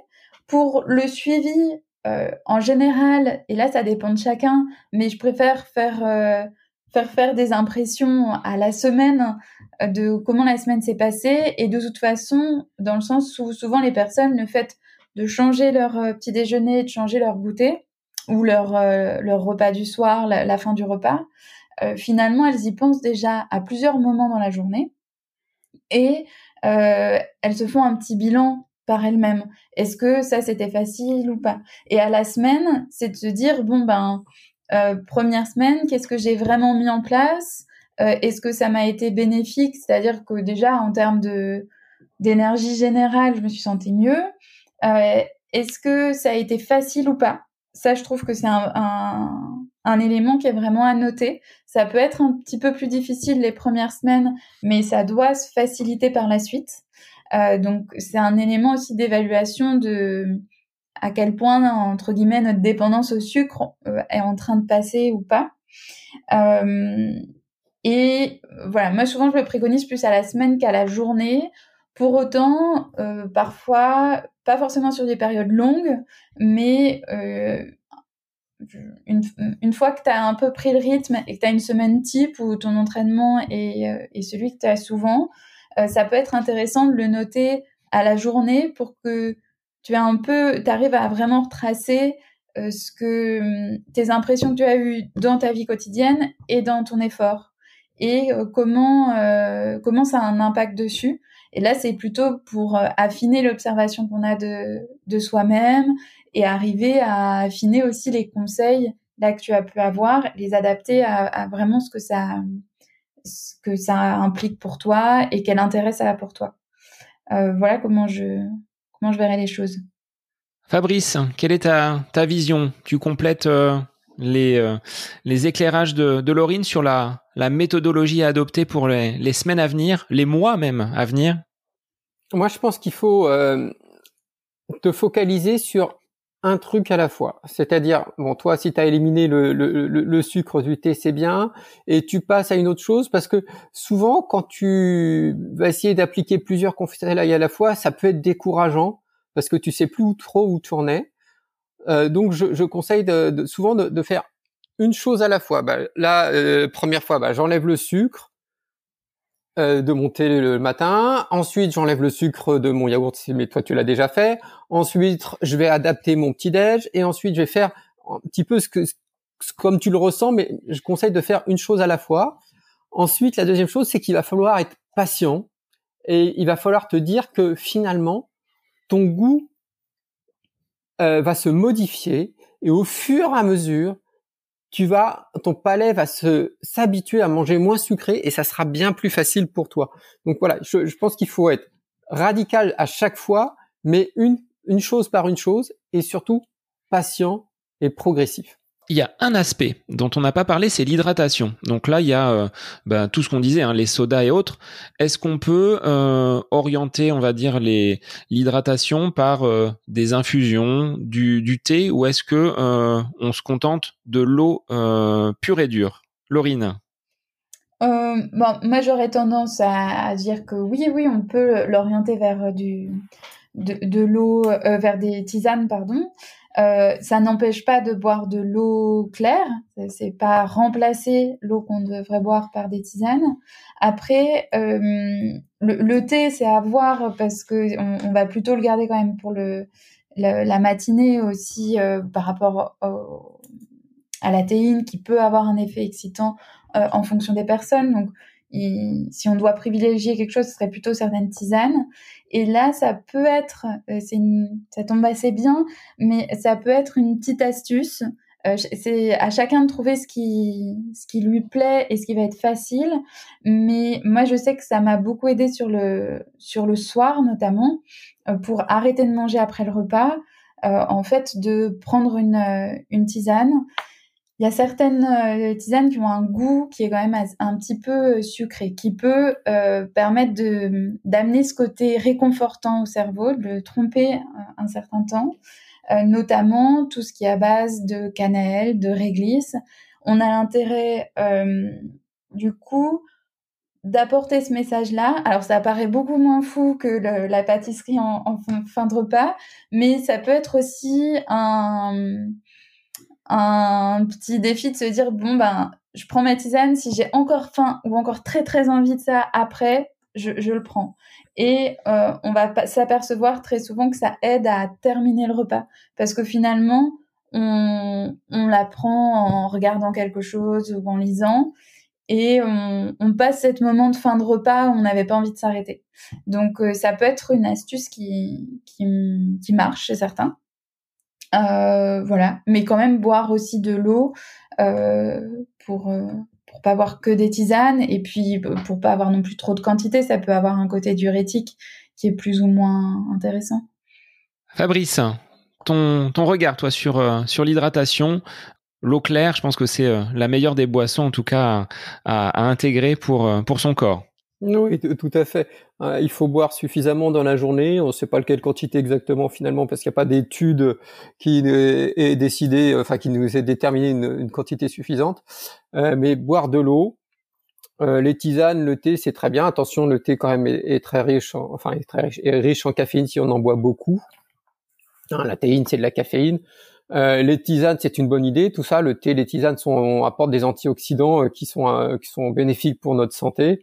Pour le suivi, euh, en général, et là ça dépend de chacun, mais je préfère faire euh, faire faire des impressions à la semaine euh, de comment la semaine s'est passée et de toute façon dans le sens où souvent les personnes le fait de changer leur petit déjeuner, de changer leur goûter ou leur leur repas du soir, la, la fin du repas, finalement elles y pensent déjà à plusieurs moments dans la journée et elles se font un petit bilan par elle-même. Est-ce que ça c'était facile ou pas? Et à la semaine, c'est de se dire bon ben euh, première semaine, qu'est-ce que j'ai vraiment mis en place? Euh, Est-ce que ça m'a été bénéfique? C'est-à-dire que déjà en termes de d'énergie générale, je me suis sentie mieux. Euh, est-ce que ça a été facile ou pas? Ça, je trouve que c'est un, un, un élément qui est vraiment à noter. Ça peut être un petit peu plus difficile les premières semaines, mais ça doit se faciliter par la suite. Euh, donc c'est un élément aussi d'évaluation de à quel point entre guillemets notre dépendance au sucre euh, est en train de passer ou pas. Euh, et voilà, moi souvent je le préconise plus à la semaine qu'à la journée. Pour autant, parfois, pas forcément sur des périodes longues, mais une, une, fois que tu as un peu pris le rythme et que tu as une semaine type où ton entraînement est, est celui que tu as souvent, euh, ça peut être intéressant de le noter à la journée pour que tu as un peu, arrives à vraiment retracer euh, ce que hum, tes impressions que tu as eues dans ta vie quotidienne et dans ton effort et euh, comment comment ça a un impact dessus. Et là, c'est plutôt pour affiner l'observation qu'on a de, de soi-même et arriver à affiner aussi les conseils là que tu as pu avoir, les adapter à, vraiment ce que ça ce que ça implique pour toi et quel intérêt ça a pour toi. Euh, voilà comment je comment je verrai les choses. Fabrice, quelle est ta, ta vision? Tu complètes euh, les, euh, les éclairages de, de Laurine sur la, la méthodologie à adopter pour les, les semaines à venir, les mois même à venir? Moi, je pense qu'il faut te focaliser sur un truc à la fois. C'est-à-dire, bon, toi, si tu as éliminé le, le, le, sucre du thé, c'est bien, et tu passes à une autre chose, parce que souvent, quand tu vas essayer d'appliquer plusieurs conseils à la fois, ça peut être décourageant, parce que tu sais plus où, trop où tu. Euh, donc, je, je conseille de, souvent de, de, faire une chose à la fois. Bah, là, euh, première fois, bah, j'enlève le sucre, euh, de monter le matin. Ensuite, j'enlève le sucre de mon yaourt, mais toi tu l'as déjà fait. Ensuite, je vais adapter mon petit déj et ensuite je vais faire un petit peu ce que comme tu le ressens, mais je conseille de faire une chose à la fois. Ensuite, la deuxième chose, c'est qu'il va falloir être patient et il va falloir te dire que finalement, ton goût euh, va se modifier et au fur et à mesure, tu vas, ton palais va se s'habituer à manger moins sucré et ça sera bien plus facile pour toi. Donc voilà, je, pense qu'il faut être radical à chaque fois, mais une une chose par une chose et surtout patient et progressif il y a un aspect dont on n'a pas parlé, c'est l'hydratation. Donc là, il y a euh, ben, tout ce qu'on disait, hein, les sodas et autres. Est-ce qu'on peut euh, orienter, on va dire, l'hydratation par euh, des infusions, du, thé, ou est-ce que on se contente de l'eau pure et dure? Laurine moi j'aurais tendance à, dire que oui, oui, on peut l'orienter vers de l'eau, vers des tisanes, pardon. Euh, ça n'empêche pas de boire de l'eau claire, c'est pas remplacer l'eau qu'on devrait boire par des tisanes. Après, euh, le, thé, c'est à voir parce que on, va plutôt le garder quand même pour le la, matinée aussi euh, par rapport à la théine qui peut avoir un effet excitant en fonction des personnes. Donc si on doit privilégier quelque chose, ce serait plutôt certaines tisanes. Et là, ça peut être, euh, c'est ça tombe assez bien, mais ça peut être une petite astuce. Euh, c'est à chacun de trouver ce qui, ce qui lui plaît et ce qui va être facile. Mais moi, je sais que ça m'a beaucoup aidé sur le, sur le soir, notamment, euh, pour arrêter de manger après le repas. en fait, de prendre une, une tisane il y a certaines euh, tisanes qui ont un goût qui est quand même un petit peu euh, sucré, qui peut euh, permettre de d'amener ce côté réconfortant au cerveau, de le tromper un certain temps, notamment tout ce qui est à base de cannelle, de réglisse. On a l'intérêt, du coup, d'apporter ce message-là. Alors ça paraît beaucoup moins fou que la pâtisserie en, en, fin de repas, mais ça peut être aussi un un petit défi de se dire bon ben je prends ma tisane si j'ai encore faim ou encore très très envie de ça après je, je le prends et euh, on va s'apercevoir très souvent que ça aide à terminer le repas parce que finalement on, on la prend en regardant quelque chose ou en lisant et on, on passe cet moment de fin de repas où on n'avait pas envie de s'arrêter. Donc euh, ça peut être une astuce qui, qui, qui marche chez certains. Euh, voilà, mais quand même boire aussi de l'eau euh, pour euh, pour pas avoir que des tisanes et puis pour pas avoir non plus trop de quantité, ça peut avoir un côté diurétique qui est plus ou moins intéressant. Fabrice, ton, ton regard toi sur sur l'hydratation, l'eau claire, je pense que c'est la meilleure des boissons en tout cas à, intégrer pour pour son corps. Oui, tout à fait. Euh, il faut boire suffisamment dans la journée. On ne sait pas quelle quantité exactement finalement parce qu'il n'y a pas d'étude qui est décidée, enfin qui nous ait déterminé une, quantité suffisante. Euh, mais boire de l'eau, euh, les tisanes, le thé, c'est très bien. Attention, le thé quand même est, très riche, en, enfin est très riche, en caféine si on en boit beaucoup. Hein, la théine, c'est de la caféine. les tisanes, c'est une bonne idée. Tout ça, le thé, les tisanes sont, apportent des antioxydants qui sont qui sont bénéfiques pour notre santé.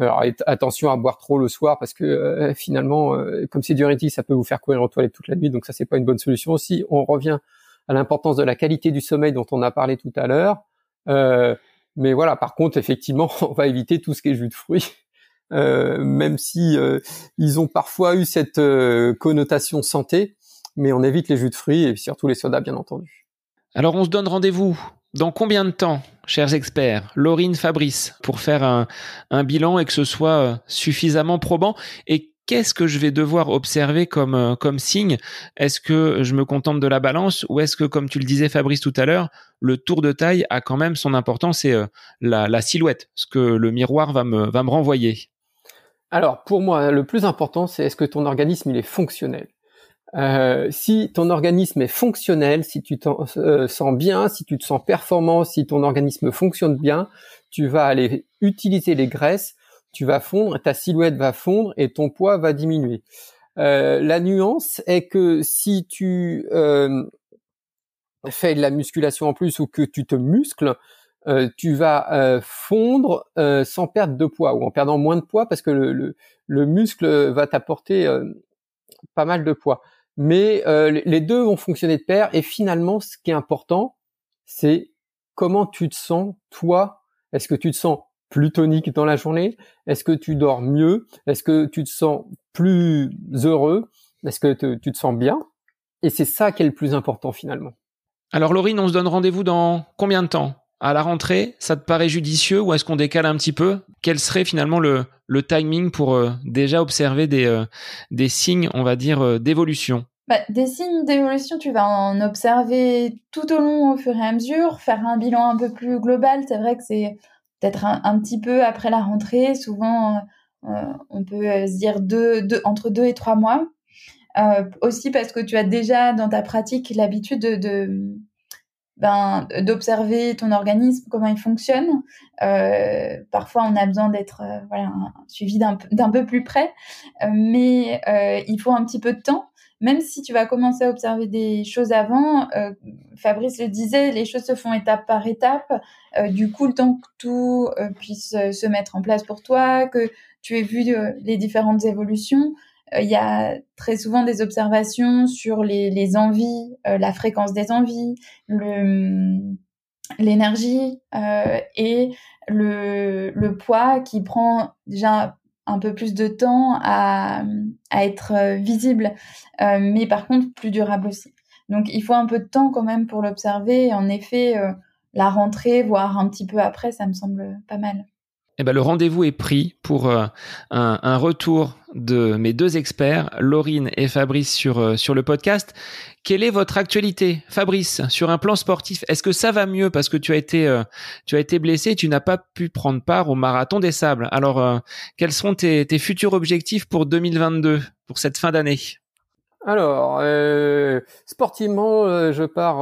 Alors attention à boire trop le soir parce que euh, finalement, euh, comme c'est diurétique, ça peut vous faire courir aux toilettes toute la nuit, donc ça c'est pas une bonne solution. Aussi, on revient à l'importance de la qualité du sommeil dont on a parlé tout à l'heure. Euh, mais voilà, par contre, effectivement, on va éviter tout ce qui est jus de fruits, même si ils ont parfois eu cette connotation santé. mais on évite les jus de fruits et surtout les sodas, bien entendu. Alors, on se donne rendez-vous dans combien de temps, chers experts, Laurine, Fabrice, pour faire un, bilan et que ce soit euh, suffisamment probant? Et qu'est-ce que je vais devoir observer comme, euh, comme signe? Est-ce que je me contente de la balance ou est-ce que, comme tu le disais Fabrice tout à l'heure, le tour de taille a quand même son importance et euh, la, la, silhouette, ce que le miroir va me, va me renvoyer? Alors, pour moi, le plus important, c'est est-ce que ton organisme il est fonctionnel? Euh, si ton organisme est fonctionnel, si tu te sens bien, si tu te sens performant, si ton organisme fonctionne bien, tu vas aller utiliser les graisses tu vas fondre, ta silhouette va fondre et ton poids va diminuer. Euh, la nuance est que si tu euh, fais de la musculation en plus ou que tu te muscles, euh, tu vas fondre sans perdre de poids ou en perdant moins de poids parce que le, le muscle va t'apporter pas mal de poids. Mais les deux vont fonctionner de pair. Et finalement, ce qui est important, c'est comment tu te sens toi. Est-ce que tu te sens plus tonique dans la journée? Est-ce que tu dors mieux? Est-ce que tu te sens plus heureux? Est-ce que tu te sens bien? Et c'est ça qui est le plus important finalement. Alors Laurine, on se donne rendez-vous dans combien de temps? À la rentrée, ça te paraît judicieux ou est-ce qu'on décale un petit peu? Quel serait finalement le, timing pour euh, déjà observer des, euh, des signes, on va dire, euh, d'évolution? Bah, des signes d'évolution, tu vas en observer tout au long au fur et à mesure. Faire un bilan un peu plus global, c'est vrai que c'est peut-être un, petit peu après la rentrée. Souvent, on peut se dire deux, entre deux et trois mois. Aussi parce que tu as déjà dans ta pratique l'habitude de, ben, d'observer ton organisme, comment il fonctionne. parfois, on a besoin d'être voilà, suivi d'un, peu plus près, mais il faut un petit peu de temps même si tu vas commencer à observer des choses avant, euh, Fabrice le disait, les choses se font étape par étape. Euh, du coup, le temps que tout euh, puisse se mettre en place pour toi, que tu aies vu les différentes évolutions, il y a très souvent des observations sur les, envies, la fréquence des envies, l'énergie et le, poids qui prend déjà un peu plus de temps à, être euh, visible, euh, mais par contre plus durable aussi. Donc il faut un peu de temps quand même pour l'observer. En effet, euh, la rentrée, voire un petit peu après, ça me semble pas mal. Eh ben, le rendez-vous est pris pour un, un, retour de mes deux experts, Laurine et Fabrice, sur, sur le podcast. Quelle est votre actualité, Fabrice, sur un plan sportif? Est-ce que ça va mieux parce que tu as été euh, tu as été blessé, et tu n'as pas pu prendre part au marathon des sables? Alors, euh, quels seront tes, tes, futurs objectifs pour 2022, pour cette fin d'année? Alors, euh, sportivement, je pars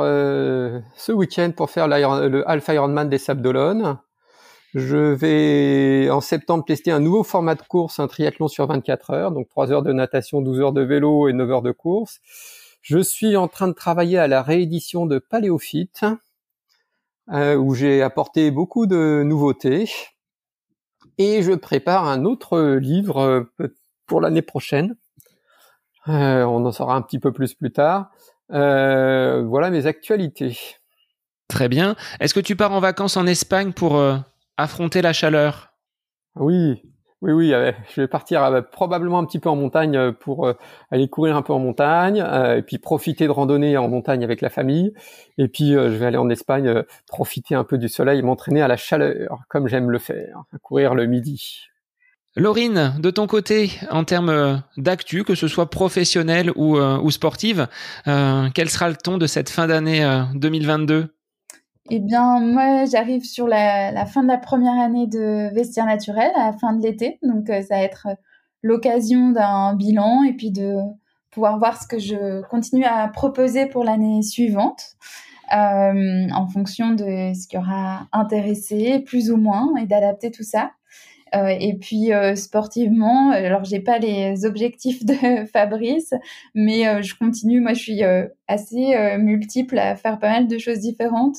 ce week-end pour faire le Alpha Ironman des Sables d'Olonne. Je vais en septembre tester un nouveau format de course, un triathlon sur 24 heures, donc 3 heures de natation, 12 heures de vélo et 9 heures de course. Je suis en train de travailler à la réédition de Paléophyte, euh, où j'ai apporté beaucoup de nouveautés. Et je prépare un autre livre euh, pour l'année prochaine. Euh, on en saura un petit peu plus plus tard. voilà mes actualités. Très bien. Est-ce que tu pars en vacances en Espagne pour affronter la chaleur Oui, oui, oui, euh, je vais partir euh, probablement un petit peu en montagne euh, pour aller courir un peu en montagne, et puis profiter de randonnée en montagne avec la famille. Et puis je vais aller en Espagne profiter un peu du soleil et m'entraîner à la chaleur, comme j'aime le faire, courir le midi. Laurine, de ton côté, en termes d'actu, que ce soit professionnel ou, ou sportive, quel sera le ton de cette fin d'année 2022 eh bien, moi, j'arrive sur la, fin de la première année de Vestiaire Naturel, à la fin de l'été. Donc, euh, ça va être euh, l'occasion d'un bilan et puis de pouvoir voir ce que je continue à proposer pour l'année suivante, euh, en fonction de ce qui aura intéressé, plus ou moins, et d'adapter tout ça. et puis sportivement, alors j'ai pas les objectifs de Fabrice, mais je continue. Moi, je suis assez multiple à faire pas mal de choses différentes.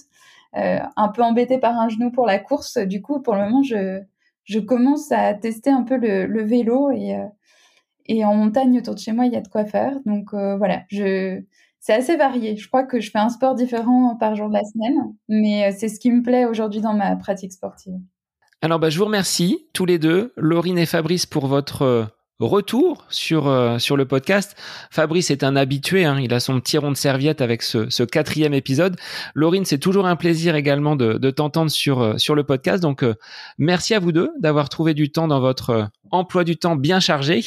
Euh, un peu embêtée par un genou pour la course. Du coup, pour le moment, je, commence à tester un peu le, vélo et, euh, et en montagne autour de chez moi, il y a de quoi faire. Donc euh, voilà, c'est assez varié. Je crois que je fais un sport différent par jour de la semaine, mais c'est ce qui me plaît aujourd'hui dans ma pratique sportive. Alors bah, je vous remercie tous les deux, Laurine et Fabrice, pour votre retour sur euh, sur le podcast. Fabrice est un habitué, hein, il a son petit rond de serviette avec ce, ce quatrième épisode. Laurine, c'est toujours un plaisir également de, de t'entendre sur euh, sur le podcast. Donc merci à vous deux d'avoir trouvé du temps dans votre emploi du temps bien chargé.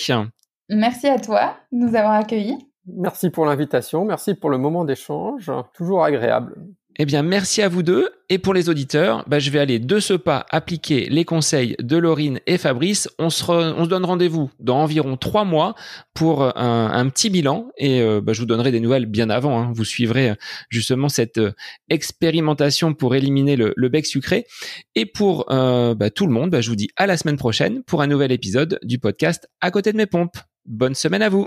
Merci à toi de nous avoir accueillis. Merci pour l'invitation, merci pour le moment d'échange, toujours agréable. Eh bien, merci à vous deux. Et pour les auditeurs, bah, je vais aller de ce pas appliquer les conseils de Laurine et Fabrice. On se, on se donne rendez-vous dans environ trois mois pour un, petit bilan et euh, bah, je vous donnerai des nouvelles bien avant. Hein. Vous suivrez euh, justement cette euh, expérimentation pour éliminer le, bec sucré. Et pour bah, tout le monde, je vous dis à la semaine prochaine pour un nouvel épisode du podcast À côté de mes pompes. Bonne semaine à vous.